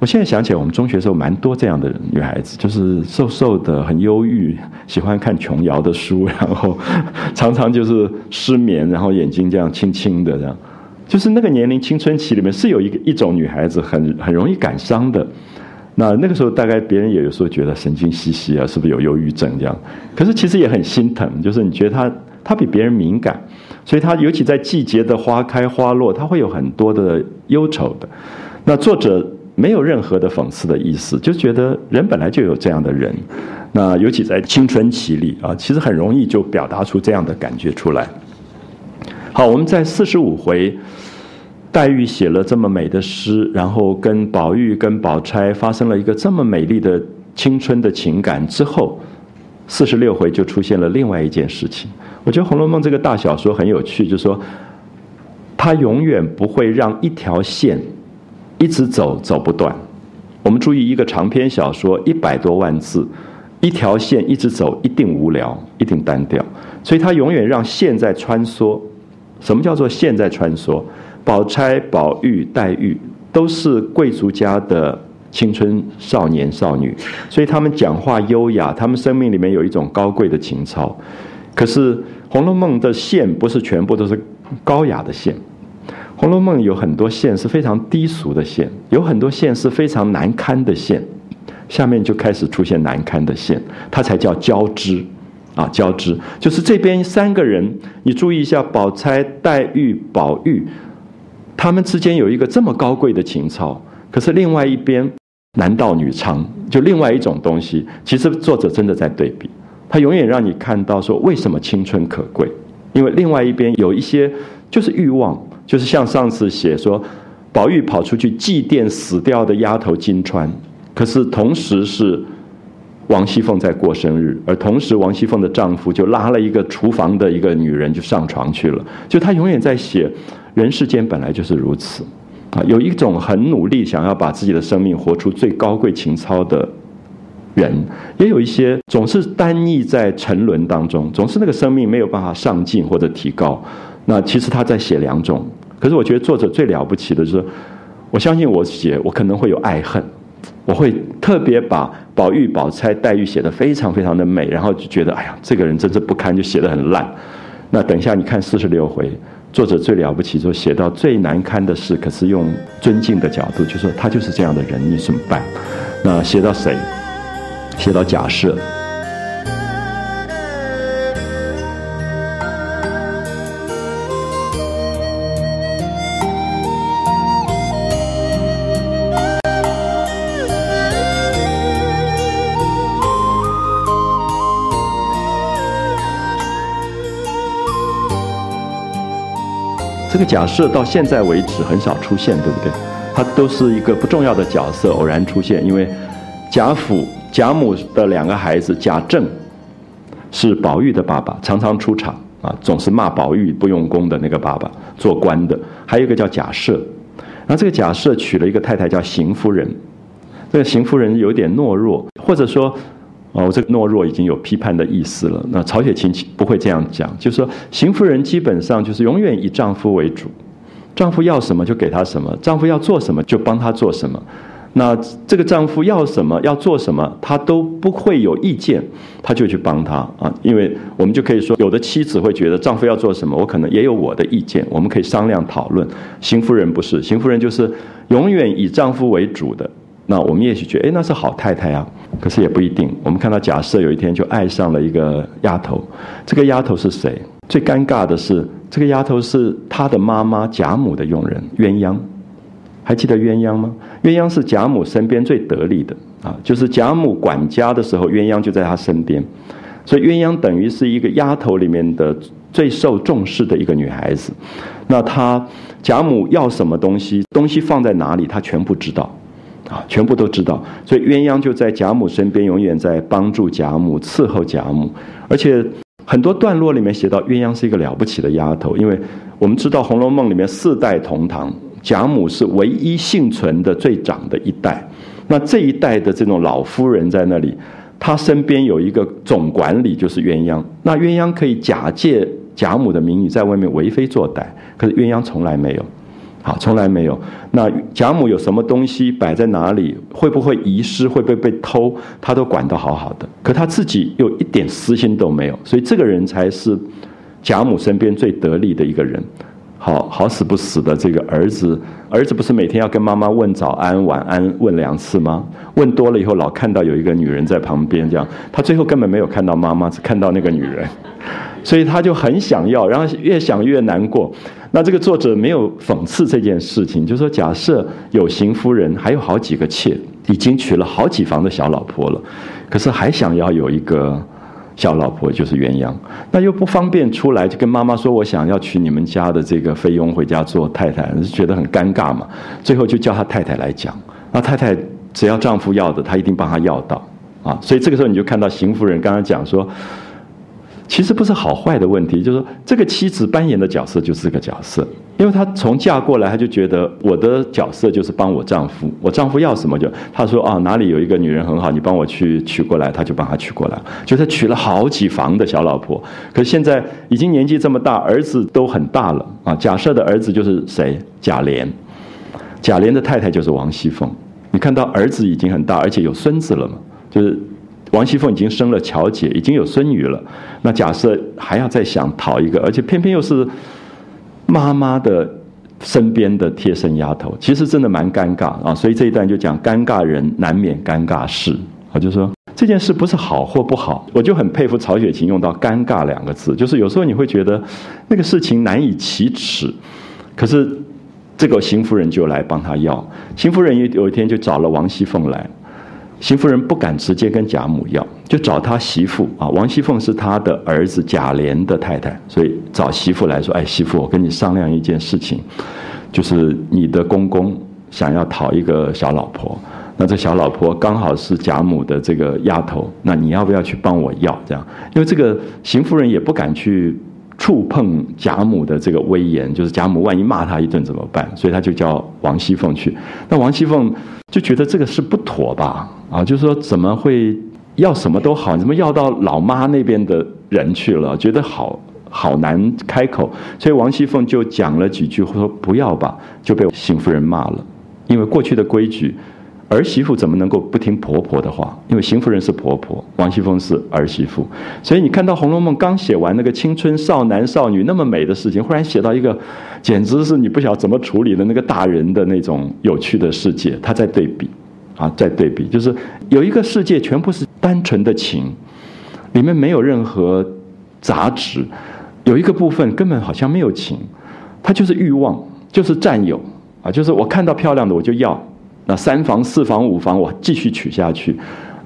我现在想起来，我们中学时候蛮多这样的女孩子，就是瘦瘦的，很忧郁，喜欢看琼瑶的书，然后常常就是失眠，然后眼睛这样青青的，这样，就是那个年龄青春期里面是有一个一种女孩子很很容易感伤的。那那个时候，大概别人也有时候觉得神经兮兮啊，是不是有忧郁症这样？可是其实也很心疼，就是你觉得他他比别人敏感，所以他尤其在季节的花开花落，他会有很多的忧愁的。那作者没有任何的讽刺的意思，就觉得人本来就有这样的人。那尤其在青春期里啊，其实很容易就表达出这样的感觉出来。好，我们在四十五回。黛玉写了这么美的诗，然后跟宝玉、跟宝钗发生了一个这么美丽的青春的情感之后，四十六回就出现了另外一件事情。我觉得《红楼梦》这个大小说很有趣，就是说，它永远不会让一条线一直走走不断。我们注意一个长篇小说一百多万字，一条线一直走，一定无聊，一定单调。所以他永远让线在穿梭。什么叫做线在穿梭？宝钗、宝玉、黛玉都是贵族家的青春少年少女，所以他们讲话优雅，他们生命里面有一种高贵的情操。可是《红楼梦》的线不是全部都是高雅的线。《红楼梦》有很多线是非常低俗的线，有很多线是非常难堪的线，下面就开始出现难堪的线，它才叫交织，啊，交织就是这边三个人，你注意一下，宝钗、黛玉、宝玉，他们之间有一个这么高贵的情操，可是另外一边男盗女娼，就另外一种东西，其实作者真的在对比，他永远让你看到说为什么青春可贵，因为另外一边有一些就是欲望。就是像上次写说，宝玉跑出去祭奠死掉的丫头金钏，可是同时是王熙凤在过生日，而同时王熙凤的丈夫就拉了一个厨房的一个女人就上床去了。就他永远在写人世间本来就是如此啊，有一种很努力想要把自己的生命活出最高贵情操的人，也有一些总是单溺在沉沦当中，总是那个生命没有办法上进或者提高。那其实他在写两种，可是我觉得作者最了不起的是，我相信我写我可能会有爱恨，我会特别把宝玉、宝钗、黛玉写的非常非常的美，然后就觉得哎呀，这个人真是不堪，就写的很烂。那等一下你看四十六回，作者最了不起，就写到最难堪的事，可是用尊敬的角度，就说他就是这样的人，你怎么办？那写到谁？写到假设。这个假设到现在为止很少出现，对不对？他都是一个不重要的角色，偶然出现。因为贾府贾母的两个孩子贾政是宝玉的爸爸，常常出场啊，总是骂宝玉不用功的那个爸爸，做官的。还有一个叫贾赦，然后这个贾赦娶了一个太太叫邢夫人，这个邢夫人有点懦弱，或者说。哦，这个懦弱已经有批判的意思了。那曹雪芹不会这样讲，就是说，邢夫人基本上就是永远以丈夫为主，丈夫要什么就给她什么，丈夫要做什么就帮她做什么。那这个丈夫要什么要做什么，她都不会有意见，她就去帮他啊。因为我们就可以说，有的妻子会觉得丈夫要做什么，我可能也有我的意见，我们可以商量讨论。邢夫人不是，邢夫人就是永远以丈夫为主的。那我们也许觉得，哎，那是好太太啊。可是也不一定。我们看到假设有一天就爱上了一个丫头，这个丫头是谁？最尴尬的是，这个丫头是他的妈妈贾母的佣人鸳鸯。还记得鸳鸯吗？鸳鸯是贾母身边最得力的啊，就是贾母管家的时候，鸳鸯就在她身边。所以鸳鸯等于是一个丫头里面的最受重视的一个女孩子。那她贾母要什么东西，东西放在哪里，她全部知道。啊，全部都知道，所以鸳鸯就在贾母身边，永远在帮助贾母、伺候贾母。而且很多段落里面写到，鸳鸯是一个了不起的丫头，因为我们知道《红楼梦》里面四代同堂，贾母是唯一幸存的最长的一代。那这一代的这种老夫人在那里，她身边有一个总管理，就是鸳鸯。那鸳鸯可以假借贾母的名义在外面为非作歹，可是鸳鸯从来没有。好，从来没有。那贾母有什么东西摆在哪里，会不会遗失，会不会被偷，他都管得好好的。可他自己又一点私心都没有，所以这个人才是贾母身边最得力的一个人。好好死不死的这个儿子，儿子不是每天要跟妈妈问早安、晚安，问两次吗？问多了以后，老看到有一个女人在旁边，这样他最后根本没有看到妈妈，只看到那个女人，所以他就很想要，然后越想越难过。那这个作者没有讽刺这件事情，就说假设有邢夫人还有好几个妾，已经娶了好几房的小老婆了，可是还想要有一个小老婆，就是鸳鸯，那又不方便出来，就跟妈妈说我想要娶你们家的这个菲佣回家做太太，觉得很尴尬嘛。最后就叫他太太来讲，那太太只要丈夫要的，她一定帮他要到啊。所以这个时候你就看到邢夫人刚刚讲说。其实不是好坏的问题，就是说这个妻子扮演的角色就是这个角色，因为她从嫁过来，她就觉得我的角色就是帮我丈夫，我丈夫要什么就她说啊哪里有一个女人很好，你帮我去娶过来，她就帮她娶过来，就她娶了好几房的小老婆，可是现在已经年纪这么大，儿子都很大了啊，假设的儿子就是谁？贾琏，贾琏的太太就是王熙凤，你看到儿子已经很大，而且有孙子了嘛，就是。王熙凤已经生了乔姐，已经有孙女了。那假设还要再想讨一个，而且偏偏又是妈妈的身边的贴身丫头，其实真的蛮尴尬啊。所以这一段就讲尴尬人难免尴尬事啊，就说这件事不是好或不好，我就很佩服曹雪芹用到“尴尬”两个字，就是有时候你会觉得那个事情难以启齿，可是这个邢夫人就来帮他要。邢夫人有有一天就找了王熙凤来。邢夫人不敢直接跟贾母要，就找他媳妇啊。王熙凤是他的儿子贾琏的太太，所以找媳妇来说：“哎，媳妇，我跟你商量一件事情，就是你的公公想要讨一个小老婆，那这小老婆刚好是贾母的这个丫头，那你要不要去帮我要？这样，因为这个邢夫人也不敢去。”触碰贾母的这个威严，就是贾母万一骂他一顿怎么办？所以他就叫王熙凤去。那王熙凤就觉得这个是不妥吧？啊，就是说怎么会要什么都好，怎么要到老妈那边的人去了？觉得好好难开口，所以王熙凤就讲了几句，说不要吧，就被邢夫人骂了，因为过去的规矩。儿媳妇怎么能够不听婆婆的话？因为邢夫人是婆婆，王熙凤是儿媳妇，所以你看到《红楼梦》刚写完那个青春少男少女那么美的事情，忽然写到一个，简直是你不晓得怎么处理的那个大人的那种有趣的世界，他在对比，啊，在对比，就是有一个世界全部是单纯的情，里面没有任何杂质，有一个部分根本好像没有情，它就是欲望，就是占有，啊，就是我看到漂亮的我就要。那三房四房五房，我继续娶下去。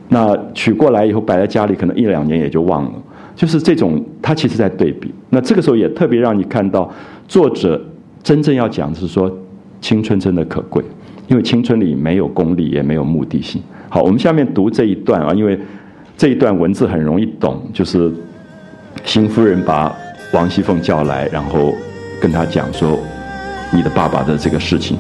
那娶过来以后摆在家里，可能一两年也就忘了。就是这种，他其实在对比。那这个时候也特别让你看到，作者真正要讲的是说，青春真的可贵，因为青春里没有功利，也没有目的性。好，我们下面读这一段啊，因为这一段文字很容易懂，就是邢夫人把王熙凤叫来，然后跟她讲说，你的爸爸的这个事情。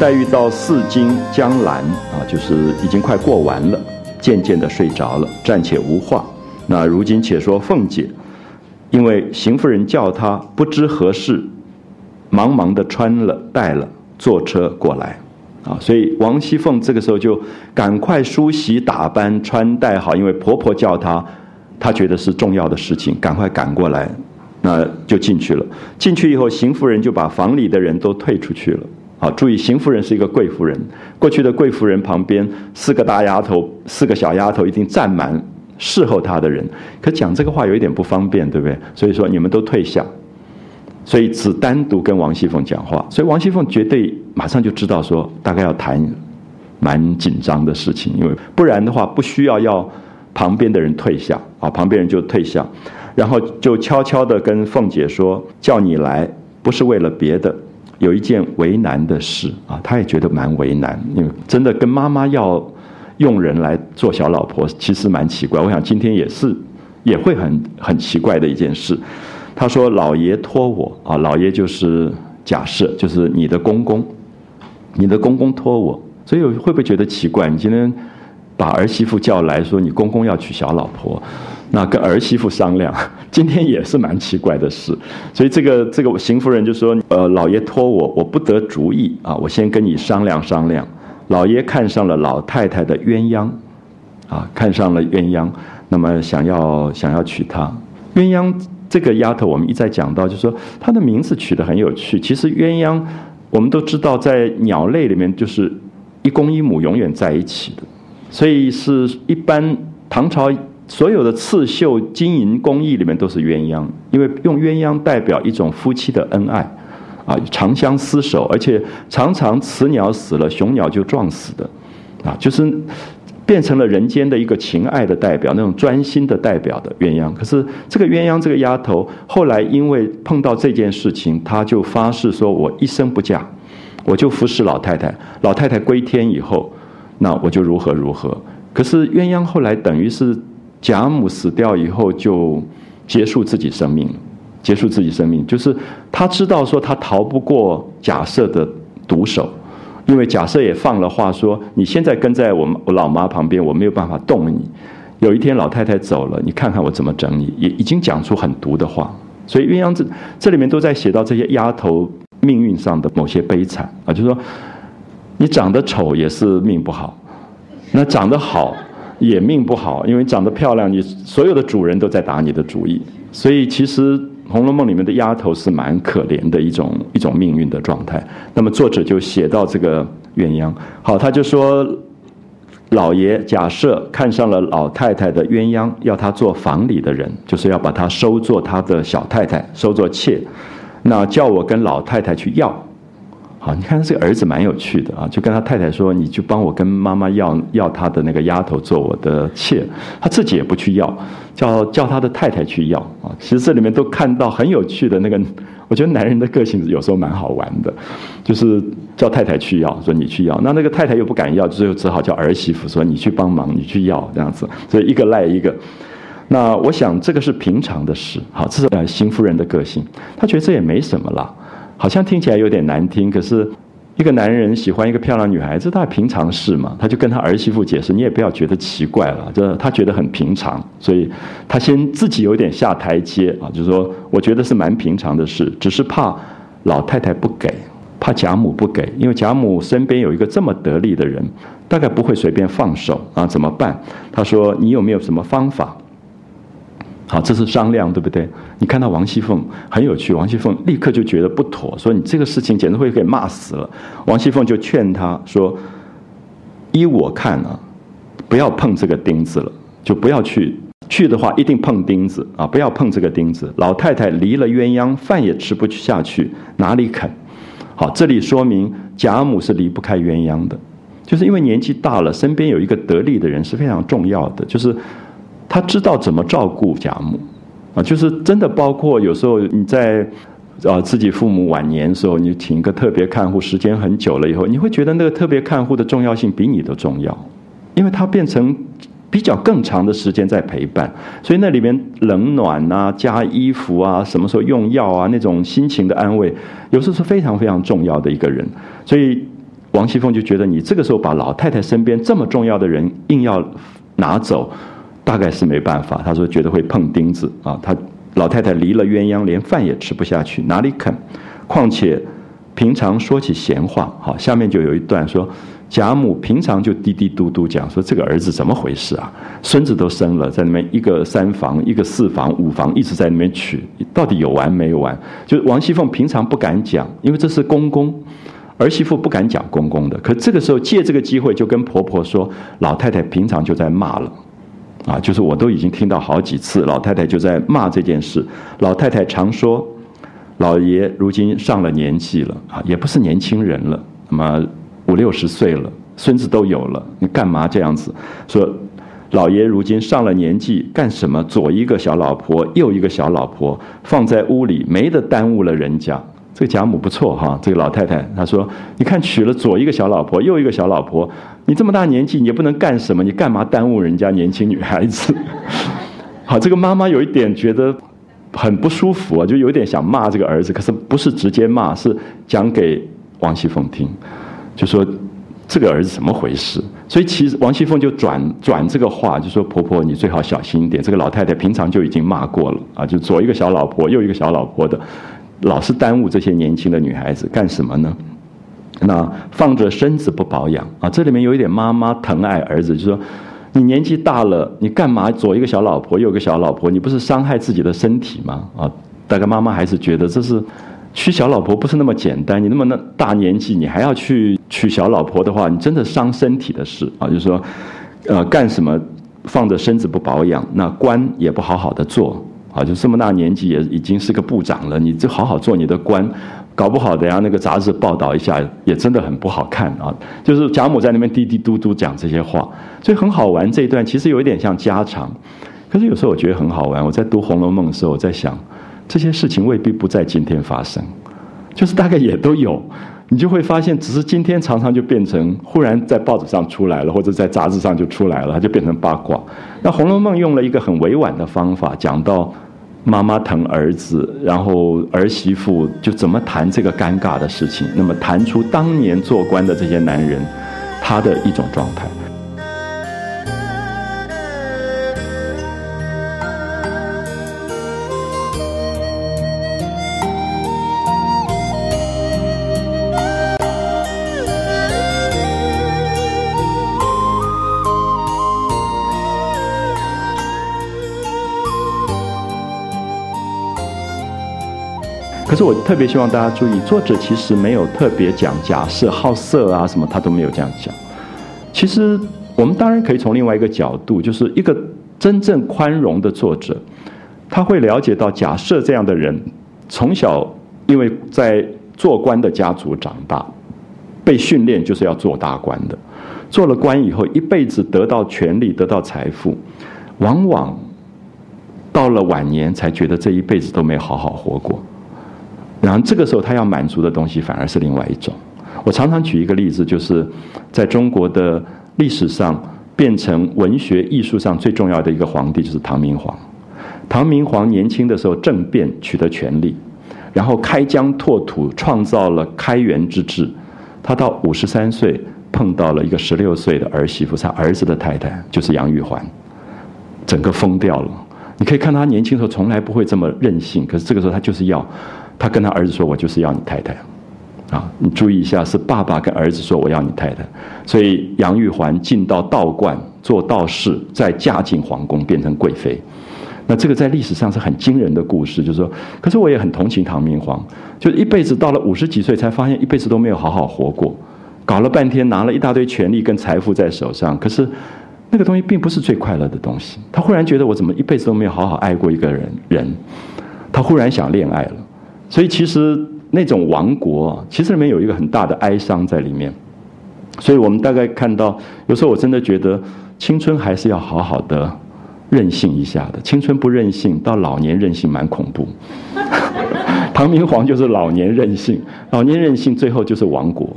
黛玉到四京江南啊，就是已经快过完了，渐渐的睡着了，暂且无话。那如今且说凤姐，因为邢夫人叫她不知何事，忙忙的穿了带了，坐车过来，啊，所以王熙凤这个时候就赶快梳洗打扮穿戴好，因为婆婆叫她，她觉得是重要的事情，赶快赶过来，那就进去了。进去以后，邢夫人就把房里的人都退出去了。好，注意，邢夫人是一个贵夫人。过去的贵夫人旁边四个大丫头，四个小丫头一定站满侍候她的人。可讲这个话有一点不方便，对不对？所以说你们都退下，所以只单独跟王熙凤讲话。所以王熙凤绝对马上就知道说，大概要谈蛮紧张的事情，因为不然的话不需要要旁边的人退下啊，旁边人就退下，然后就悄悄的跟凤姐说，叫你来不是为了别的。有一件为难的事啊，他也觉得蛮为难，因为真的跟妈妈要用人来做小老婆，其实蛮奇怪。我想今天也是也会很很奇怪的一件事。他说：“老爷托我啊，老爷就是假设就是你的公公，你的公公托我，所以会不会觉得奇怪？你今天把儿媳妇叫来说，你公公要娶小老婆。”那跟儿媳妇商量，今天也是蛮奇怪的事，所以这个这个邢夫人就说：“呃，老爷托我，我不得主意啊，我先跟你商量商量。”老爷看上了老太太的鸳鸯，啊，看上了鸳鸯，那么想要想要娶她。鸳鸯这个丫头，我们一再讲到，就是说她的名字取得很有趣。其实鸳鸯，我们都知道，在鸟类里面就是一公一母永远在一起的，所以是一般唐朝。所有的刺绣、金银工艺里面都是鸳鸯，因为用鸳鸯代表一种夫妻的恩爱，啊，长相厮守，而且常常雌鸟死了，雄鸟就撞死的，啊，就是变成了人间的一个情爱的代表，那种专心的代表的鸳鸯。可是这个鸳鸯这个丫头，后来因为碰到这件事情，她就发誓说：“我一生不嫁，我就服侍老太太。老太太归天以后，那我就如何如何。”可是鸳鸯后来等于是贾母死掉以后，就结束自己生命。结束自己生命，就是他知道说他逃不过假设的毒手，因为假设也放了话说，你现在跟在我我老妈旁边，我没有办法动你。有一天老太太走了，你看看我怎么整你，也已经讲出很毒的话。所以鸳鸯这这里面都在写到这些丫头命运上的某些悲惨啊，就是说你长得丑也是命不好，那长得好也命不好，因为长得漂亮，你所有的主人都在打你的主意，所以其实。《红楼梦》里面的丫头是蛮可怜的一种一种命运的状态。那么作者就写到这个鸳鸯，好，他就说，老爷假设看上了老太太的鸳鸯，要她做房里的人，就是要把她收做他的小太太，收做妾，那叫我跟老太太去要。好，你看这个儿子蛮有趣的啊，就跟他太太说，你就帮我跟妈妈要要他的那个丫头做我的妾，他自己也不去要，叫叫他的太太去要啊。其实这里面都看到很有趣的那个，我觉得男人的个性有时候蛮好玩的，就是叫太太去要，说你去要，那那个太太又不敢要，最后只好叫儿媳妇说你去帮忙，你去要这样子，所以一个赖一个。那我想这个是平常的事，好，这是呃邢夫人的个性，她觉得这也没什么了。好像听起来有点难听，可是一个男人喜欢一个漂亮女孩子，他平常事嘛，他就跟他儿媳妇解释，你也不要觉得奇怪了，这他觉得很平常，所以他先自己有点下台阶啊，就是说，我觉得是蛮平常的事，只是怕老太太不给，怕贾母不给，因为贾母身边有一个这么得力的人，大概不会随便放手啊，怎么办？他说，你有没有什么方法？好，这是商量，对不对？你看到王熙凤很有趣，王熙凤立刻就觉得不妥，说你这个事情简直会给骂死了。王熙凤就劝他说：“依我看啊，不要碰这个钉子了，就不要去。去的话一定碰钉子啊，不要碰这个钉子。老太太离了鸳鸯，饭也吃不下去，哪里肯？好，这里说明贾母是离不开鸳鸯的，就是因为年纪大了，身边有一个得力的人是非常重要的，就是。”他知道怎么照顾贾母，啊，就是真的包括有时候你在啊自己父母晚年的时候，你请一个特别看护，时间很久了以后，你会觉得那个特别看护的重要性比你都重要，因为他变成比较更长的时间在陪伴，所以那里面冷暖啊、加衣服啊、什么时候用药啊，那种心情的安慰，有时候是非常非常重要的一个人。所以王熙凤就觉得你这个时候把老太太身边这么重要的人硬要拿走。大概是没办法，他说觉得会碰钉子啊。他老太太离了鸳鸯，连饭也吃不下去，哪里肯？况且平常说起闲话，好，下面就有一段说，贾母平常就滴滴嘟嘟讲说这个儿子怎么回事啊？孙子都生了，在那边一个三房，一个四房，五房，一直在那边娶，到底有完没完？就王熙凤平常不敢讲，因为这是公公，儿媳妇不敢讲公公的。可这个时候借这个机会就跟婆婆说，老太太平常就在骂了。啊，就是我都已经听到好几次，老太太就在骂这件事。老太太常说，老爷如今上了年纪了啊，也不是年轻人了，那么五六十岁了，孙子都有了，你干嘛这样子？说老爷如今上了年纪，干什么？左一个小老婆，右一个小老婆，放在屋里没得耽误了人家。这个贾母不错哈，这个老太太她说：“你看娶了左一个小老婆，右一个小老婆，你这么大年纪，你也不能干什么？你干嘛耽误人家年轻女孩子？” 好，这个妈妈有一点觉得很不舒服啊，就有点想骂这个儿子，可是不是直接骂，是讲给王熙凤听，就说这个儿子怎么回事？所以其实王熙凤就转转这个话，就说：“婆婆，你最好小心一点。这个老太太平常就已经骂过了啊，就左一个小老婆，右一个小老婆的。”老是耽误这些年轻的女孩子干什么呢？那放着身子不保养啊！这里面有一点妈妈疼爱儿子，就说你年纪大了，你干嘛左一个小老婆，右一个小老婆？你不是伤害自己的身体吗？啊！大概妈妈还是觉得这是娶小老婆不是那么简单。你那么那大年纪，你还要去娶小老婆的话，你真的伤身体的事啊！就是说，呃，干什么放着身子不保养，那官也不好好的做。啊，就这么大年纪，也已经是个部长了，你就好好做你的官，搞不好等下那个杂志报道一下，也真的很不好看啊。就是贾母在那边滴滴嘟嘟讲这些话，所以很好玩。这一段其实有一点像家常，可是有时候我觉得很好玩。我在读《红楼梦》的时候，我在想，这些事情未必不在今天发生，就是大概也都有。你就会发现，只是今天常常就变成忽然在报纸上出来了，或者在杂志上就出来了，它就变成八卦。那《红楼梦》用了一个很委婉的方法，讲到妈妈疼儿子，然后儿媳妇就怎么谈这个尴尬的事情，那么谈出当年做官的这些男人他的一种状态。可是我特别希望大家注意，作者其实没有特别讲假设好色啊什么，他都没有这样讲。其实我们当然可以从另外一个角度，就是一个真正宽容的作者，他会了解到假设这样的人从小因为在做官的家族长大，被训练就是要做大官的，做了官以后一辈子得到权力、得到财富，往往到了晚年才觉得这一辈子都没好好活过。然后这个时候，他要满足的东西反而是另外一种。我常常举一个例子，就是在中国的历史上，变成文学艺术上最重要的一个皇帝，就是唐明皇。唐明皇年轻的时候政变取得权力，然后开疆拓土，创造了开元之治。他到五十三岁碰到了一个十六岁的儿媳妇，他儿子的太太就是杨玉环，整个疯掉了。你可以看他年轻的时候从来不会这么任性，可是这个时候他就是要。他跟他儿子说：“我就是要你太太，啊，你注意一下，是爸爸跟儿子说我要你太太。所以杨玉环进到道观做道士，再嫁进皇宫变成贵妃。那这个在历史上是很惊人的故事。就是说，可是我也很同情唐明皇，就是一辈子到了五十几岁才发现一辈子都没有好好活过，搞了半天拿了一大堆权力跟财富在手上，可是那个东西并不是最快乐的东西。他忽然觉得我怎么一辈子都没有好好爱过一个人人，他忽然想恋爱了。”所以其实那种亡国，其实里面有一个很大的哀伤在里面。所以我们大概看到，有时候我真的觉得青春还是要好好的任性一下的。青春不任性，到老年任性蛮恐怖。唐明皇就是老年任性，老年任性最后就是亡国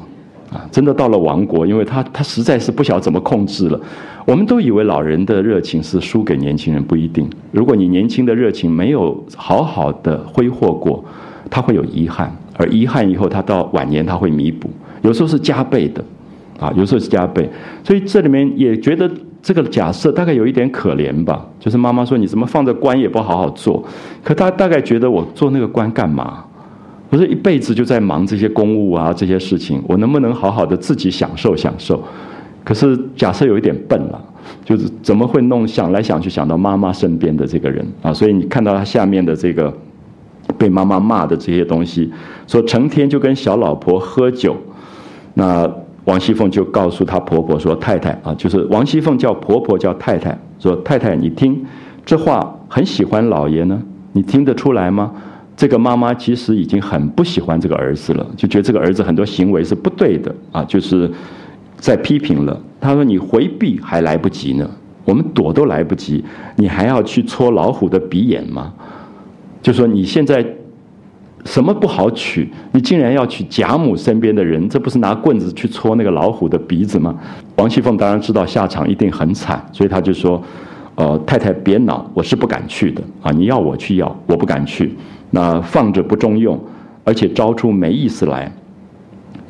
啊！真的到了亡国，因为他他实在是不晓怎么控制了。我们都以为老人的热情是输给年轻人，不一定。如果你年轻的热情没有好好的挥霍过，他会有遗憾，而遗憾以后，他到晚年他会弥补，有时候是加倍的，啊，有时候是加倍。所以这里面也觉得这个假设大概有一点可怜吧，就是妈妈说你怎么放着官也不好好做，可他大概觉得我做那个官干嘛？我这一辈子就在忙这些公务啊这些事情，我能不能好好的自己享受享受？可是假设有一点笨了，就是怎么会弄想来想去想到妈妈身边的这个人啊？所以你看到他下面的这个。被妈妈骂的这些东西，说成天就跟小老婆喝酒，那王熙凤就告诉她婆婆说：“太太啊，就是王熙凤叫婆婆叫太太，说太太你听，这话很喜欢老爷呢，你听得出来吗？这个妈妈其实已经很不喜欢这个儿子了，就觉得这个儿子很多行为是不对的啊，就是在批评了。她说你回避还来不及呢，我们躲都来不及，你还要去戳老虎的鼻眼吗？”就说你现在什么不好娶，你竟然要娶贾母身边的人，这不是拿棍子去戳那个老虎的鼻子吗？王熙凤当然知道下场一定很惨，所以她就说：“呃，太太别恼，我是不敢去的啊！你要我去要，我不敢去。那放着不中用，而且招出没意思来。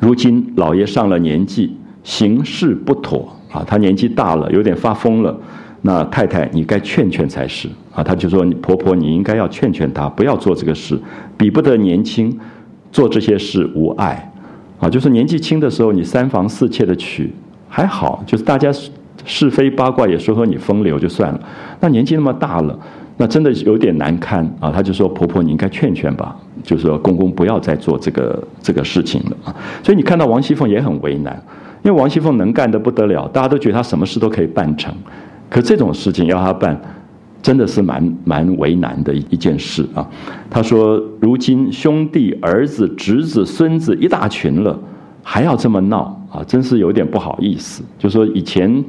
如今老爷上了年纪，行事不妥啊，他年纪大了，有点发疯了。”那太太，你该劝劝才是啊！他就说：“你婆婆，你应该要劝劝她，不要做这个事，比不得年轻，做这些事无碍，啊，就是年纪轻的时候，你三房四妾的娶还好，就是大家是非八卦也说说你风流就算了。那年纪那么大了，那真的有点难堪啊！他就说：婆婆，你应该劝劝吧，就是说公公不要再做这个这个事情了啊！所以你看到王熙凤也很为难，因为王熙凤能干的不得了，大家都觉得她什么事都可以办成。可这种事情要他办，真的是蛮蛮为难的一一件事啊。他说：“如今兄弟、儿子、侄子、孙子一大群了，还要这么闹啊，真是有点不好意思。就说以前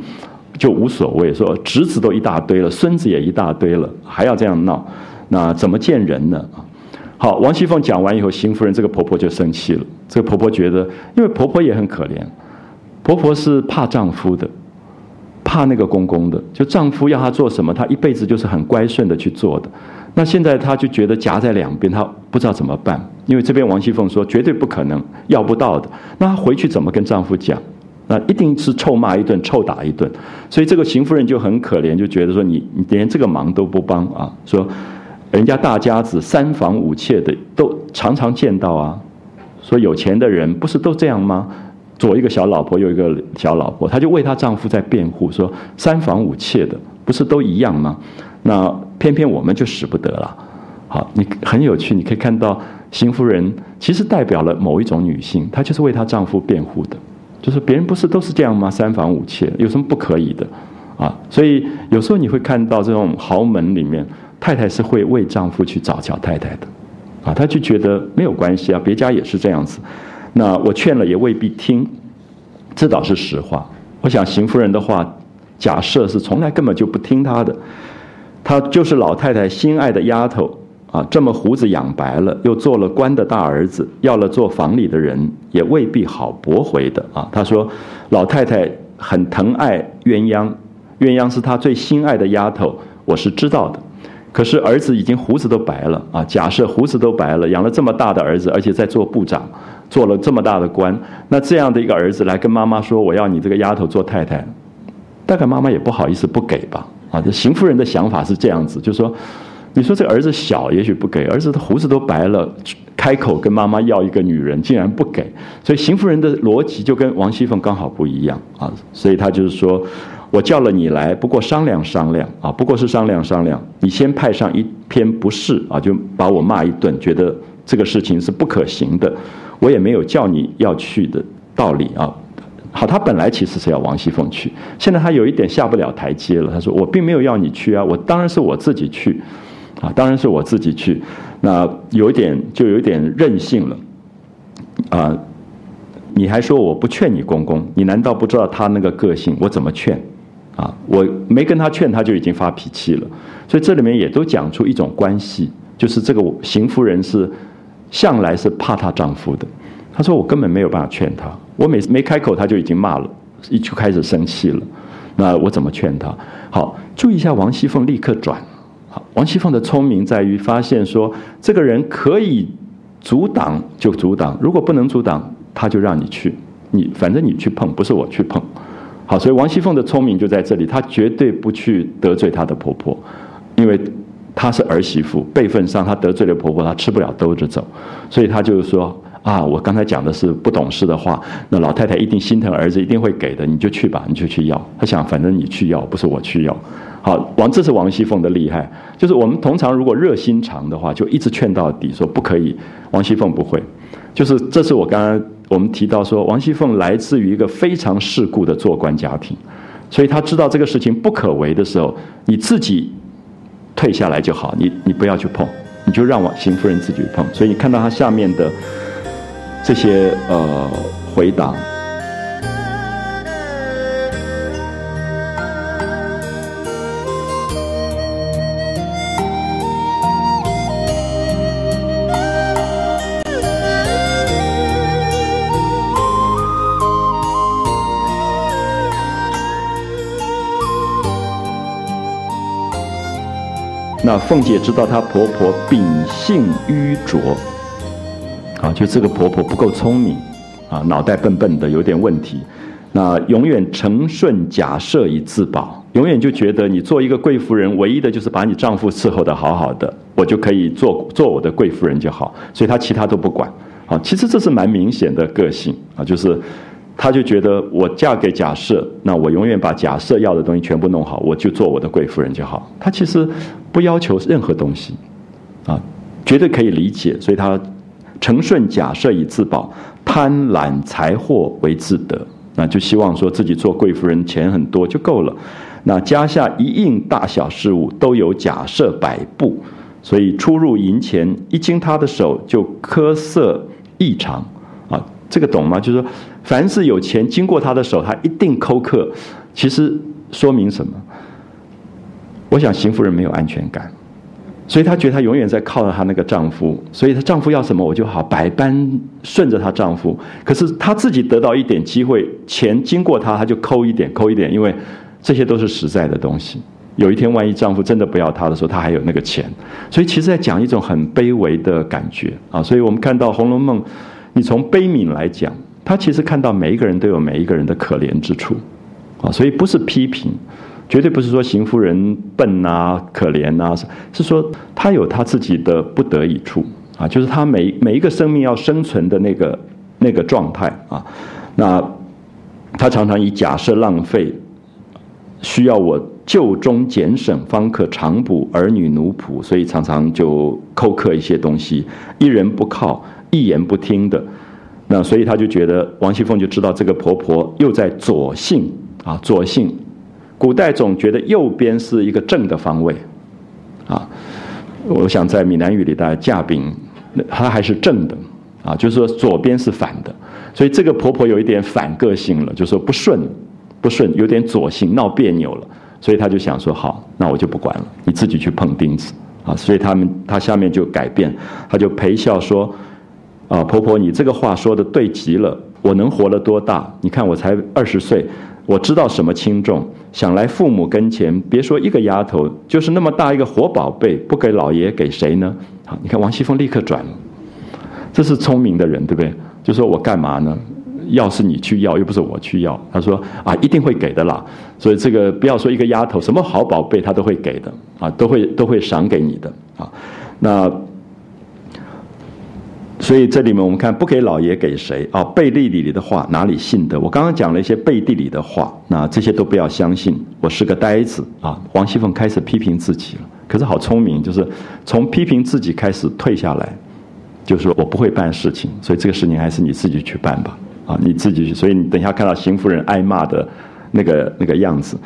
就无所谓，说侄子都一大堆了，孙子也一大堆了，还要这样闹，那怎么见人呢？”，好，王熙凤讲完以后，邢夫人这个婆婆就生气了。这个婆婆觉得，因为婆婆也很可怜，婆婆是怕丈夫的。怕那个公公的，就丈夫要她做什么，她一辈子就是很乖顺的去做的。那现在她就觉得夹在两边，她不知道怎么办。因为这边王熙凤说绝对不可能要不到的，那她回去怎么跟丈夫讲？那一定是臭骂一顿，臭打一顿。所以这个邢夫人就很可怜，就觉得说你你连这个忙都不帮啊？说人家大家子三房五妾的都常常见到啊，说有钱的人不是都这样吗？左一个小老婆，右一个小老婆，她就为她丈夫在辩护，说三房五妾的不是都一样吗？那偏偏我们就使不得了。好，你很有趣，你可以看到邢夫人其实代表了某一种女性，她就是为她丈夫辩护的，就是别人不是都是这样吗？三房五妾有什么不可以的？啊，所以有时候你会看到这种豪门里面，太太是会为丈夫去找小太太的，啊，她就觉得没有关系啊，别家也是这样子。那我劝了也未必听，这倒是实话。我想邢夫人的话，假设是从来根本就不听她的，她就是老太太心爱的丫头啊，这么胡子养白了，又做了官的大儿子，要了做房里的人，也未必好驳回的啊。她说，老太太很疼爱鸳鸯，鸳鸯是她最心爱的丫头，我是知道的。可是儿子已经胡子都白了啊，假设胡子都白了，养了这么大的儿子，而且在做部长。做了这么大的官，那这样的一个儿子来跟妈妈说：“我要你这个丫头做太太。”大概妈妈也不好意思不给吧？啊，这邢夫人的想法是这样子，就是说，你说这儿子小，也许不给；儿子的胡子都白了，开口跟妈妈要一个女人，竟然不给。所以邢夫人的逻辑就跟王熙凤刚好不一样啊。所以她就是说：“我叫了你来，不过商量商量啊，不过是商量商量。你先派上一篇不是啊，就把我骂一顿，觉得这个事情是不可行的。”我也没有叫你要去的道理啊。好，他本来其实是要王熙凤去，现在他有一点下不了台阶了。他说：“我并没有要你去啊，我当然是我自己去，啊，当然是我自己去。那有一点就有一点任性了，啊，你还说我不劝你公公，你难道不知道他那个个性？我怎么劝？啊，我没跟他劝，他就已经发脾气了。所以这里面也都讲出一种关系，就是这个邢夫人是。”向来是怕她丈夫的，她说我根本没有办法劝她，我每次没开口她就已经骂了，一就开始生气了，那我怎么劝她？好，注意一下王熙凤立刻转，好，王熙凤的聪明在于发现说这个人可以阻挡就阻挡，如果不能阻挡，他就让你去，你反正你去碰，不是我去碰，好，所以王熙凤的聪明就在这里，她绝对不去得罪她的婆婆，因为。她是儿媳妇，辈分上她得罪了婆婆，她吃不了兜着走，所以她就是说啊，我刚才讲的是不懂事的话，那老太太一定心疼儿子，一定会给的，你就去吧，你就去要。她想，反正你去要，不是我去要。好，王这是王熙凤的厉害，就是我们通常如果热心肠的话，就一直劝到底，说不可以。王熙凤不会，就是这是我刚刚我们提到说，王熙凤来自于一个非常世故的做官家庭，所以她知道这个事情不可为的时候，你自己。退下来就好，你你不要去碰，你就让王邢夫人自己碰。所以你看到他下面的这些呃回答。那凤姐知道她婆婆秉性愚拙，啊，就这个婆婆不够聪明，啊，脑袋笨笨的，有点问题。那永远承顺假设以自保，永远就觉得你做一个贵妇人，唯一的就是把你丈夫伺候的好好的，我就可以做做我的贵妇人就好，所以她其他都不管。啊，其实这是蛮明显的个性啊，就是。她就觉得我嫁给贾赦，那我永远把贾赦要的东西全部弄好，我就做我的贵夫人就好。她其实不要求任何东西，啊，绝对可以理解。所以她承顺贾赦以自保，贪婪财货为自得，那就希望说自己做贵夫人钱很多就够了。那家下一应大小事务都有假设摆布，所以出入营前一经他的手就苛色异常，这个懂吗？就是说，凡是有钱经过他的手，他一定抠客。其实说明什么？我想邢夫人没有安全感。所以她觉得她永远在靠着她那个丈夫，所以她丈夫要什么我就好百般顺着她丈夫。可是她自己得到一点机会，钱经过她，她就抠一点抠一点，因为这些都是实在的东西。有一天万一丈夫真的不要她的时候，她还有那个钱。所以其实在讲一种很卑微的感觉啊。所以我们看到《红楼梦》，你从悲悯来讲，他其实看到每一个人都有每一个人的可怜之处啊。所以不是批评。绝对不是说邢夫人笨啊、可怜啊，是说她有她自己的不得已处啊，就是她每每一个生命要生存的那个那个状态啊。那她常常以假设浪费，需要我就中俭省方可长补儿女奴仆，所以常常就扣刻一些东西，一人不靠，一言不听的。那所以他就觉得王熙凤就知道这个婆婆又在左性啊，左性。古代总觉得右边是一个正的方位，啊，我想在闽南语里的架柄，它还是正的，啊，就是说左边是反的，所以这个婆婆有一点反个性了，就说不顺，不顺，有点左性，闹别扭了，所以她就想说好，那我就不管了，你自己去碰钉子，啊，所以他们她下面就改变，她就陪笑说，啊，婆婆你这个话说的对极了，我能活了多大？你看我才二十岁。我知道什么轻重，想来父母跟前，别说一个丫头，就是那么大一个活宝贝，不给老爷给谁呢？好，你看王熙凤立刻转了，这是聪明的人，对不对？就说我干嘛呢？要是你去要，又不是我去要。他说啊，一定会给的啦。所以这个不要说一个丫头，什么好宝贝他都会给的啊，都会都会赏给你的啊。那。所以这里面我们看不给老爷给谁啊？背地里的话哪里信得？我刚刚讲了一些背地里的话，那这些都不要相信。我是个呆子啊！王熙凤开始批评自己了，可是好聪明，就是从批评自己开始退下来，就是我不会办事情，所以这个事情还是你自己去办吧啊！你自己去。所以你等一下看到邢夫人挨骂的那个那个样子，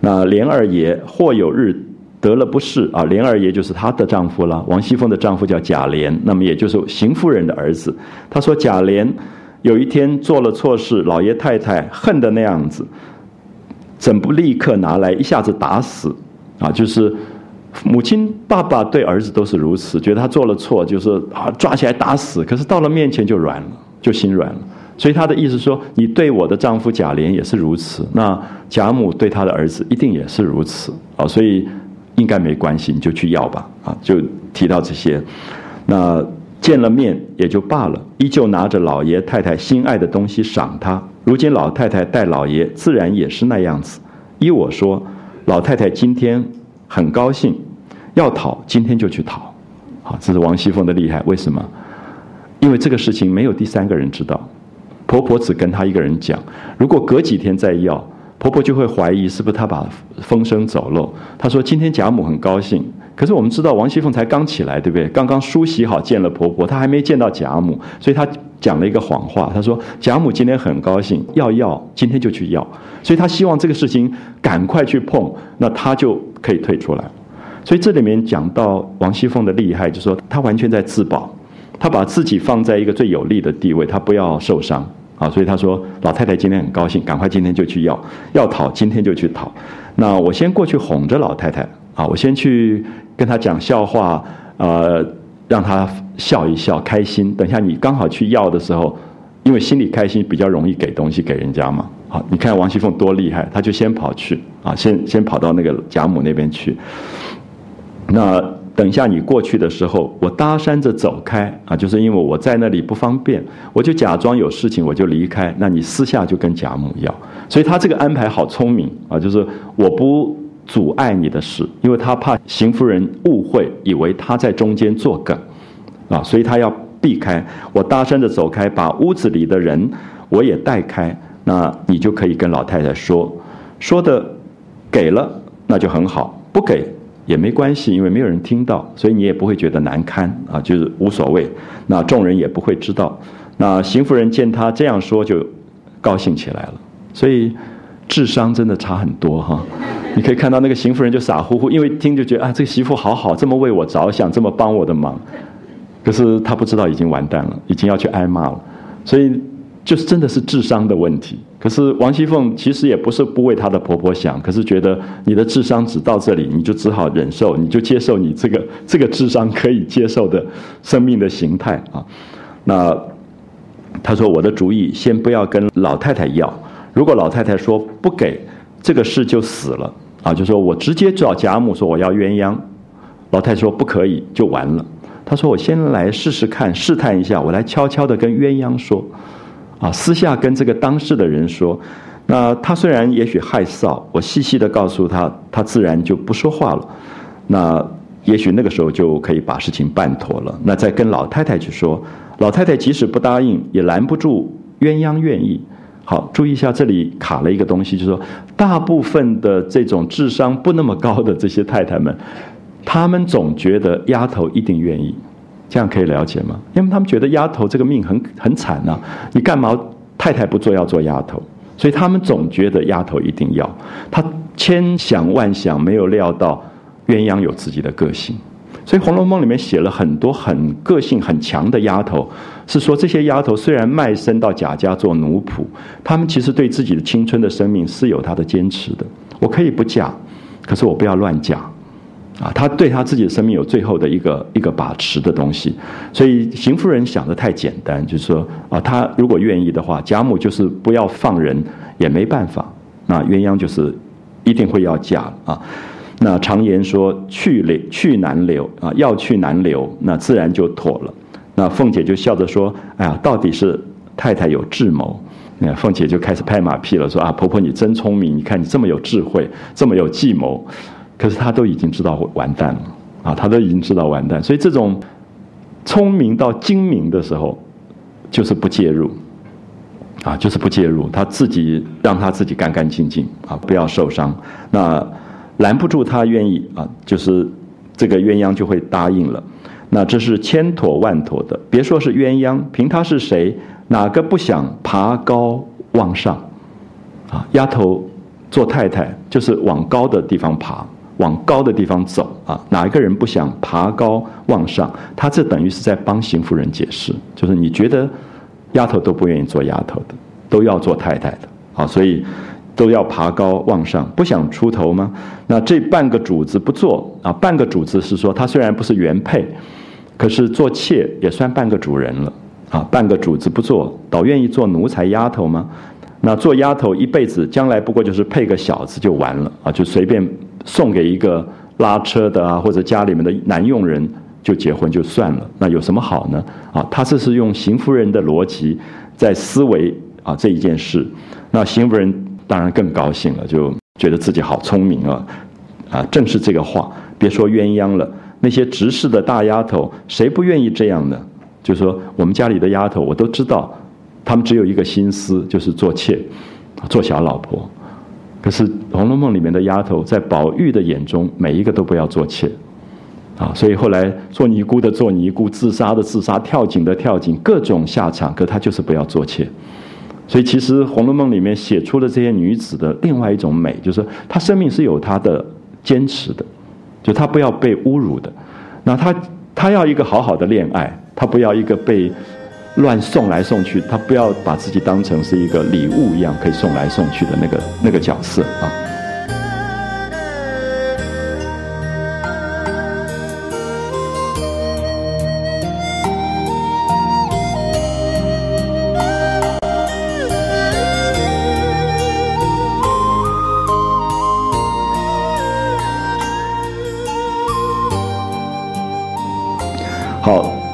那连二爷或有日。得了不是啊，莲二爷就是她的丈夫了。王熙凤的丈夫叫贾琏，那么也就是邢夫人的儿子。他说贾琏有一天做了错事，老爷太太恨的那样子，怎不立刻拿来一下子打死？啊，就是母亲、爸爸对儿子都是如此，觉得他做了错，就是啊抓起来打死。可是到了面前就软了，就心软了。所以他的意思说，你对我的丈夫贾琏也是如此，那贾母对他的儿子一定也是如此啊，所以。应该没关系，你就去要吧，啊，就提到这些，那见了面也就罢了，依旧拿着老爷太太心爱的东西赏他。如今老太太待老爷，自然也是那样子。依我说，老太太今天很高兴，要讨今天就去讨，好，这是王熙凤的厉害。为什么？因为这个事情没有第三个人知道，婆婆只跟她一个人讲。如果隔几天再要。婆婆就会怀疑是不是她把风声走漏。她说今天贾母很高兴，可是我们知道王熙凤才刚起来，对不对？刚刚梳洗好见了婆婆，她还没见到贾母，所以她讲了一个谎话。她说贾母今天很高兴，要要今天就去要，所以她希望这个事情赶快去碰，那她就可以退出来。所以这里面讲到王熙凤的厉害，就说她完全在自保，她把自己放在一个最有利的地位，她不要受伤。啊，所以他说老太太今天很高兴，赶快今天就去要，要讨今天就去讨。那我先过去哄着老太太啊，我先去跟她讲笑话，呃，让她笑一笑，开心。等下你刚好去要的时候，因为心里开心，比较容易给东西给人家嘛。好，你看王熙凤多厉害，她就先跑去啊，先先跑到那个贾母那边去。那。等一下，你过去的时候，我搭讪着走开啊，就是因为我在那里不方便，我就假装有事情，我就离开。那你私下就跟贾母要，所以他这个安排好聪明啊，就是我不阻碍你的事，因为他怕邢夫人误会，以为他在中间作梗啊，所以他要避开。我搭讪着走开，把屋子里的人我也带开，那你就可以跟老太太说，说的给了那就很好，不给。也没关系，因为没有人听到，所以你也不会觉得难堪啊，就是无所谓。那众人也不会知道。那邢夫人见他这样说，就高兴起来了。所以智商真的差很多哈。你可以看到那个邢夫人就傻乎乎，因为听就觉得啊，这个媳妇好好，这么为我着想，这么帮我的忙。可是她不知道已经完蛋了，已经要去挨骂了。所以就是真的是智商的问题。可是王熙凤其实也不是不为她的婆婆想，可是觉得你的智商只到这里，你就只好忍受，你就接受你这个这个智商可以接受的生命的形态啊。那她说我的主意先不要跟老太太要，如果老太太说不给，这个事就死了啊。就说我直接找贾母说我要鸳鸯，老太太说不可以，就完了。他说我先来试试看，试探一下，我来悄悄的跟鸳鸯说。啊，私下跟这个当事的人说，那他虽然也许害臊，我细细的告诉他，他自然就不说话了。那也许那个时候就可以把事情办妥了。那再跟老太太去说，老太太即使不答应，也拦不住鸳鸯愿意。好，注意一下这里卡了一个东西，就是说，大部分的这种智商不那么高的这些太太们，他们总觉得丫头一定愿意。这样可以了解吗？因为他们觉得丫头这个命很很惨呐，你干嘛太太不做要做丫头？所以他们总觉得丫头一定要。他千想万想，没有料到鸳鸯有自己的个性。所以《红楼梦》里面写了很多很个性很强的丫头，是说这些丫头虽然卖身到贾家做奴仆，她们其实对自己的青春的生命是有她的坚持的。我可以不嫁，可是我不要乱嫁。啊，他对他自己的生命有最后的一个一个把持的东西，所以邢夫人想的太简单，就是说啊，他如果愿意的话，贾母就是不要放人也没办法，那鸳鸯就是一定会要嫁啊。那常言说去留去难留啊，要去难留，那自然就妥了。那凤姐就笑着说：“哎呀，到底是太太有智谋。”那凤姐就开始拍马屁了，说：“啊，婆婆你真聪明，你看你这么有智慧，这么有计谋。”可是他都已经知道完蛋了啊！他都已经知道完蛋，所以这种聪明到精明的时候，就是不介入啊，就是不介入，他自己让他自己干干净净啊，不要受伤。那拦不住他愿意啊，就是这个鸳鸯就会答应了。那这是千妥万妥的，别说是鸳鸯，凭他是谁，哪个不想爬高往上啊？丫头做太太就是往高的地方爬。往高的地方走啊！哪一个人不想爬高往上？他这等于是在帮邢夫人解释，就是你觉得丫头都不愿意做丫头的，都要做太太的啊，所以都要爬高往上，不想出头吗？那这半个主子不做啊，半个主子是说他虽然不是原配，可是做妾也算半个主人了啊，半个主子不做，倒愿意做奴才丫头吗？那做丫头一辈子，将来不过就是配个小子就完了啊，就随便。送给一个拉车的啊，或者家里面的男佣人就结婚就算了，那有什么好呢？啊，他这是用邢夫人的逻辑在思维啊这一件事，那邢夫人当然更高兴了，就觉得自己好聪明啊，啊，正是这个话，别说鸳鸯了，那些执事的大丫头，谁不愿意这样呢？就说我们家里的丫头，我都知道，他们只有一个心思，就是做妾，做小老婆。可是《红楼梦》里面的丫头，在宝玉的眼中，每一个都不要做妾，啊，所以后来做尼姑的做尼姑，自杀的自杀，跳井的跳井，各种下场，可她就是不要做妾。所以其实《红楼梦》里面写出的这些女子的另外一种美，就是她生命是有她的坚持的，就她不要被侮辱的。那她她要一个好好的恋爱，她不要一个被。乱送来送去，他不要把自己当成是一个礼物一样可以送来送去的那个那个角色啊。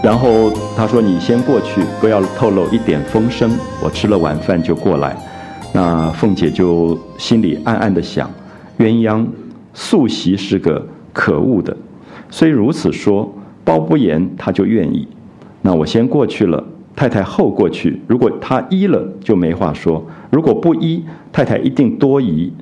然后他说：“你先过去，不要透露一点风声。我吃了晚饭就过来。”那凤姐就心里暗暗的想：鸳鸯素习是个可恶的，虽如此说，包不言他就愿意。那我先过去了，太太后过去。如果他依了，就没话说；如果不依，太太一定多疑，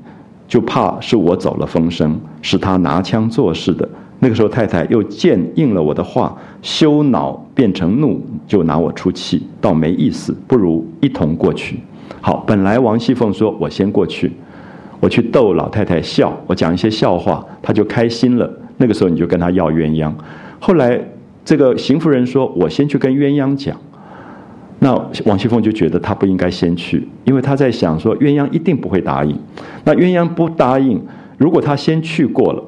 就怕是我走了风声，是他拿枪做事的。那个时候，太太又见应了我的话，羞恼变成怒，就拿我出气，倒没意思，不如一同过去。好，本来王熙凤说：“我先过去。”我去逗老太太笑，我讲一些笑话，她就开心了。那个时候你就跟她要鸳鸯。后来这个邢夫人说：“我先去跟鸳鸯讲。”那王熙凤就觉得她不应该先去，因为她在想说鸳鸯一定不会答应。那鸳鸯不答应，如果她先去过了，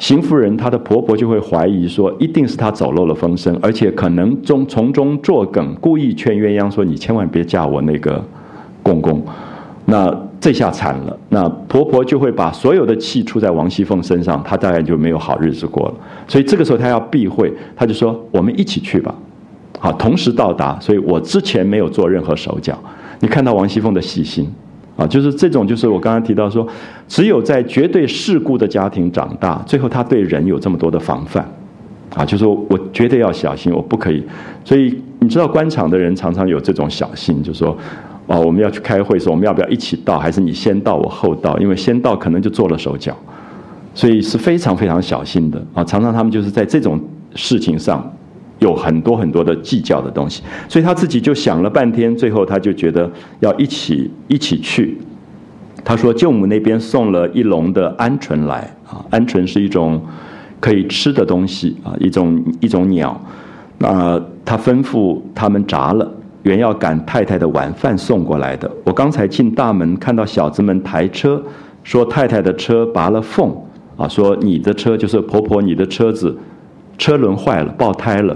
邢夫人她的婆婆就会怀疑说一定是她走漏了风声，而且可能中从中作梗，故意劝鸳鸯说：“你千万别嫁我那个公公。”那这下惨了，那婆婆就会把所有的气出在王熙凤身上，她当然就没有好日子过了。所以这个时候她要避讳，她就说：“我们一起去吧，好，同时到达。”所以我之前没有做任何手脚。你看到王熙凤的细心啊，就是这种，就是我刚刚提到说，只有在绝对世故的家庭长大，最后他对人有这么多的防范啊，就说我绝对要小心，我不可以。所以你知道，官场的人常常有这种小心，就说。哦，我们要去开会，说我们要不要一起到，还是你先到我后到？因为先到可能就做了手脚，所以是非常非常小心的啊。常常他们就是在这种事情上有很多很多的计较的东西，所以他自己就想了半天，最后他就觉得要一起一起去。他说舅母那边送了一笼的鹌鹑来啊，鹌鹑是一种可以吃的东西啊，一种一种鸟。那他吩咐他们炸了。原要赶太太的晚饭送过来的。我刚才进大门，看到小子们抬车，说太太的车拔了缝，啊，说你的车就是婆婆，你的车子车轮坏了，爆胎了，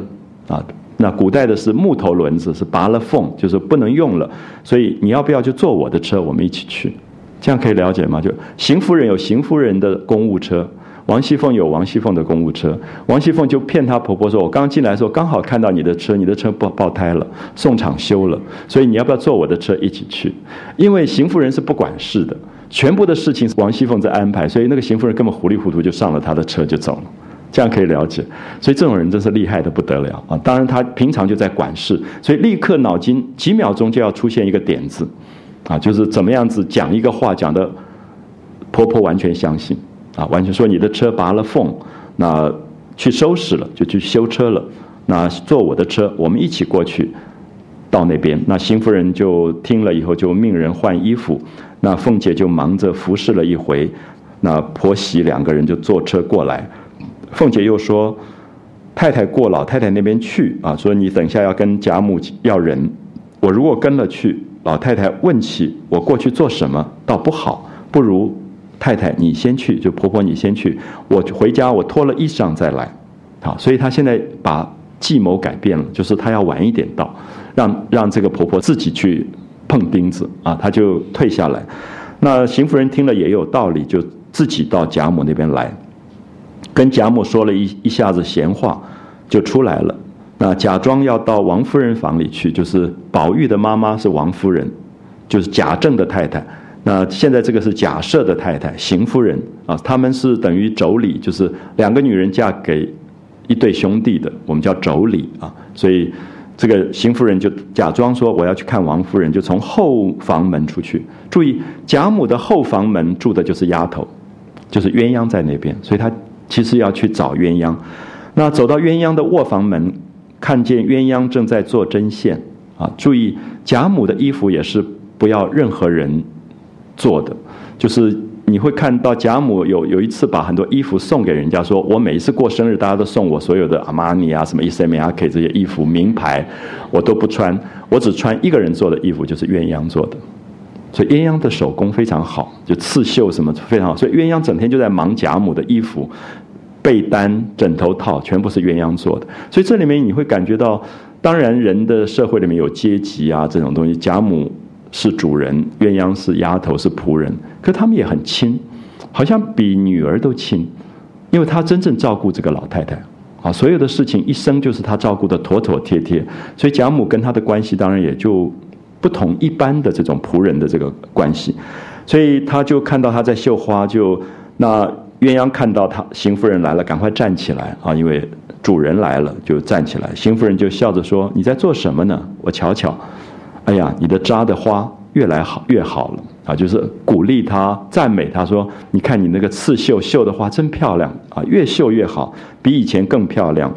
啊，那古代的是木头轮子，是拔了缝，就是不能用了，所以你要不要就坐我的车，我们一起去，这样可以了解吗？就邢夫人有邢夫人的公务车。王熙凤有王熙凤的公务车，王熙凤就骗她婆婆说：“我刚进来的时候刚好看到你的车，你的车爆爆胎了，送厂修了，所以你要不要坐我的车一起去？因为邢夫人是不管事的，全部的事情是王熙凤在安排，所以那个邢夫人根本糊里糊涂就上了她的车就走了，这样可以了解。所以这种人真是厉害的不得了啊！当然他平常就在管事，所以立刻脑筋几秒钟就要出现一个点子，啊，就是怎么样子讲一个话讲的婆婆完全相信。”啊，完全说你的车拔了缝，那去收拾了，就去修车了。那坐我的车，我们一起过去，到那边。那邢夫人就听了以后，就命人换衣服。那凤姐就忙着服侍了一回。那婆媳两个人就坐车过来。凤姐又说：“太太过老太太那边去啊，说你等一下要跟贾母要人。我如果跟了去，老太太问起我过去做什么，倒不好，不如。”太太，你先去，就婆婆你先去，我回家我脱了衣裳再来，好，所以她现在把计谋改变了，就是她要晚一点到，让让这个婆婆自己去碰钉子啊，她就退下来。那邢夫人听了也有道理，就自己到贾母那边来，跟贾母说了一一下子闲话，就出来了。那假装要到王夫人房里去，就是宝玉的妈妈是王夫人，就是贾政的太太。那现在这个是贾赦的太太邢夫人啊，他们是等于妯娌，就是两个女人嫁给一对兄弟的，我们叫妯娌啊。所以这个邢夫人就假装说我要去看王夫人，就从后房门出去。注意贾母的后房门住的就是丫头，就是鸳鸯在那边，所以她其实要去找鸳鸯。那走到鸳鸯的卧房门，看见鸳鸯正在做针线啊。注意贾母的衣服也是不要任何人。做的就是你会看到贾母有有一次把很多衣服送给人家，说我每一次过生日，大家都送我所有的阿玛尼啊、什么 S M R K 这些衣服名牌，我都不穿，我只穿一个人做的衣服，就是鸳鸯做的。所以鸳鸯的手工非常好，就刺绣什么非常好。所以鸳鸯整天就在忙贾母的衣服、被单、枕头套，全部是鸳鸯做的。所以这里面你会感觉到，当然人的社会里面有阶级啊这种东西，贾母。是主人，鸳鸯是丫头，是仆人，可他们也很亲，好像比女儿都亲，因为他真正照顾这个老太太，啊，所有的事情一生就是他照顾的妥妥帖帖，所以贾母跟他的关系当然也就不同一般的这种仆人的这个关系，所以他就看到他在绣花，就那鸳鸯看到他邢夫人来了，赶快站起来啊，因为主人来了就站起来，邢夫人就笑着说：“你在做什么呢？我瞧瞧。”哎呀，你的扎的花越来好越好了啊！就是鼓励他、赞美他说：“你看你那个刺绣绣的花真漂亮啊，越绣越好，比以前更漂亮。”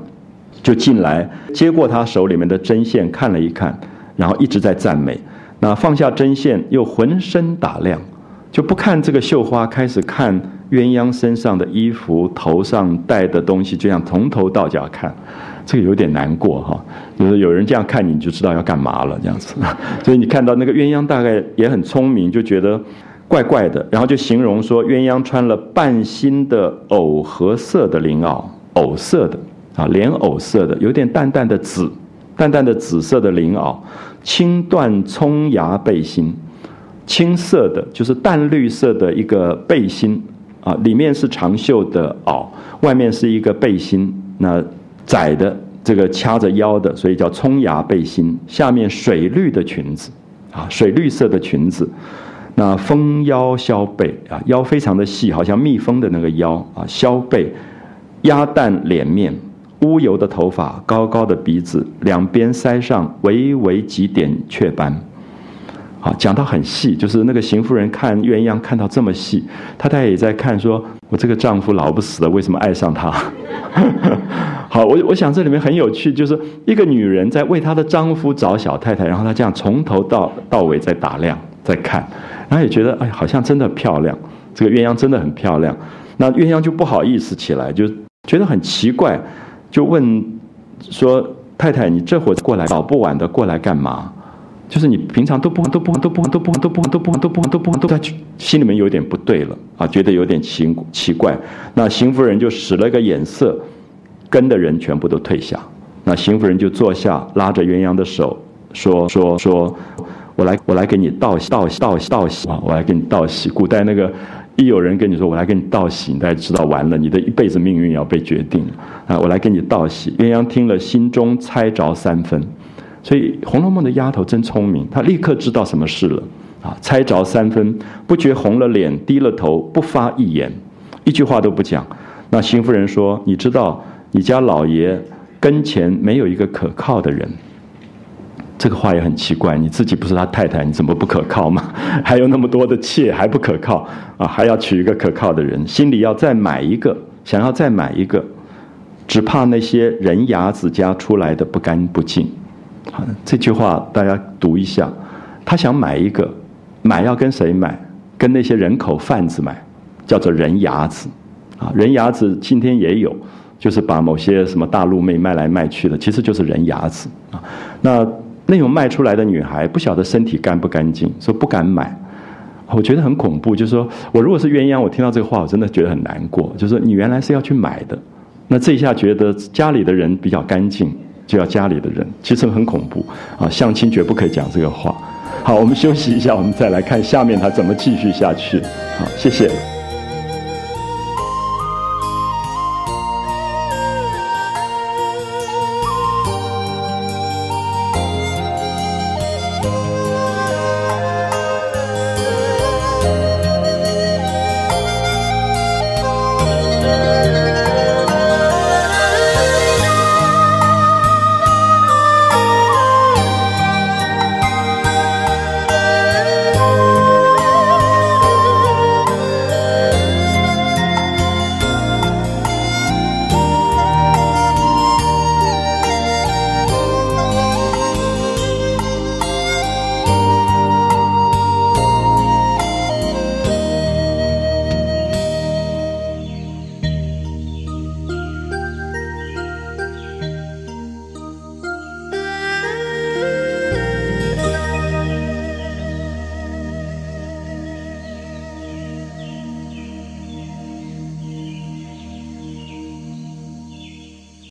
就进来接过他手里面的针线看了一看，然后一直在赞美。那放下针线，又浑身打量，就不看这个绣花，开始看鸳鸯身上的衣服、头上戴的东西，这样从头到脚看，这个有点难过哈。就是有人这样看你，就知道要干嘛了这样子。所以你看到那个鸳鸯大概也很聪明，就觉得怪怪的，然后就形容说鸳鸯穿了半新的藕荷色的绫袄，藕色的啊，莲藕色的，有点淡淡的紫，淡淡的紫色的绫袄，青缎葱芽背心。青色的，就是淡绿色的一个背心，啊，里面是长袖的袄，外面是一个背心，那窄的这个掐着腰的，所以叫葱芽背心。下面水绿的裙子，啊，水绿色的裙子，那蜂腰削背啊，腰非常的细，好像蜜蜂的那个腰啊，削背，鸭蛋脸面，乌油的头发，高高的鼻子，两边腮上微微几点雀斑。啊，讲到很细，就是那个邢夫人看鸳鸯看到这么细，太太也在看，说我这个丈夫老不死的，为什么爱上他？好，我我想这里面很有趣，就是一个女人在为她的丈夫找小太太，然后她这样从头到到尾在打量，在看，然后也觉得哎，好像真的漂亮，这个鸳鸯真的很漂亮。那鸳鸯就不好意思起来，就觉得很奇怪，就问说太太，你这会过来早不晚的过来干嘛？就是你平常都不都不都不都不都不都不都不都不都在心里面有点不对了啊，觉得有点奇奇怪。那邢夫人就使了个眼色，跟的人全部都退下。那邢夫人就坐下，拉着鸳鸯的手，说说说，我来我来给你道喜道喜道喜道喜啊，我来给你道喜。古代那个一有人跟你说我来给你道喜，大家知道完了，你的一辈子命运要被决定啊！我来给你道喜。鸳鸯听了，心中猜着三分。所以《红楼梦》的丫头真聪明，她立刻知道什么事了，啊，猜着三分，不觉红了脸，低了头，不发一言，一句话都不讲。那邢夫人说：“你知道你家老爷跟前没有一个可靠的人。”这个话也很奇怪，你自己不是他太太，你怎么不可靠吗？还有那么多的妾还不可靠啊？还要娶一个可靠的人，心里要再买一个，想要再买一个，只怕那些人牙子家出来的不干不净。这句话大家读一下，他想买一个，买要跟谁买？跟那些人口贩子买，叫做人牙子，啊，人牙子今天也有，就是把某些什么大陆妹卖来卖去的，其实就是人牙子啊。那那种卖出来的女孩，不晓得身体干不干净，说不敢买，我觉得很恐怖。就是说我如果是鸳鸯，我听到这个话，我真的觉得很难过。就是你原来是要去买的，那这一下觉得家里的人比较干净。就要家里的人，其实很恐怖啊！相亲绝不可以讲这个话。好，我们休息一下，我们再来看下面他怎么继续下去。好，谢谢。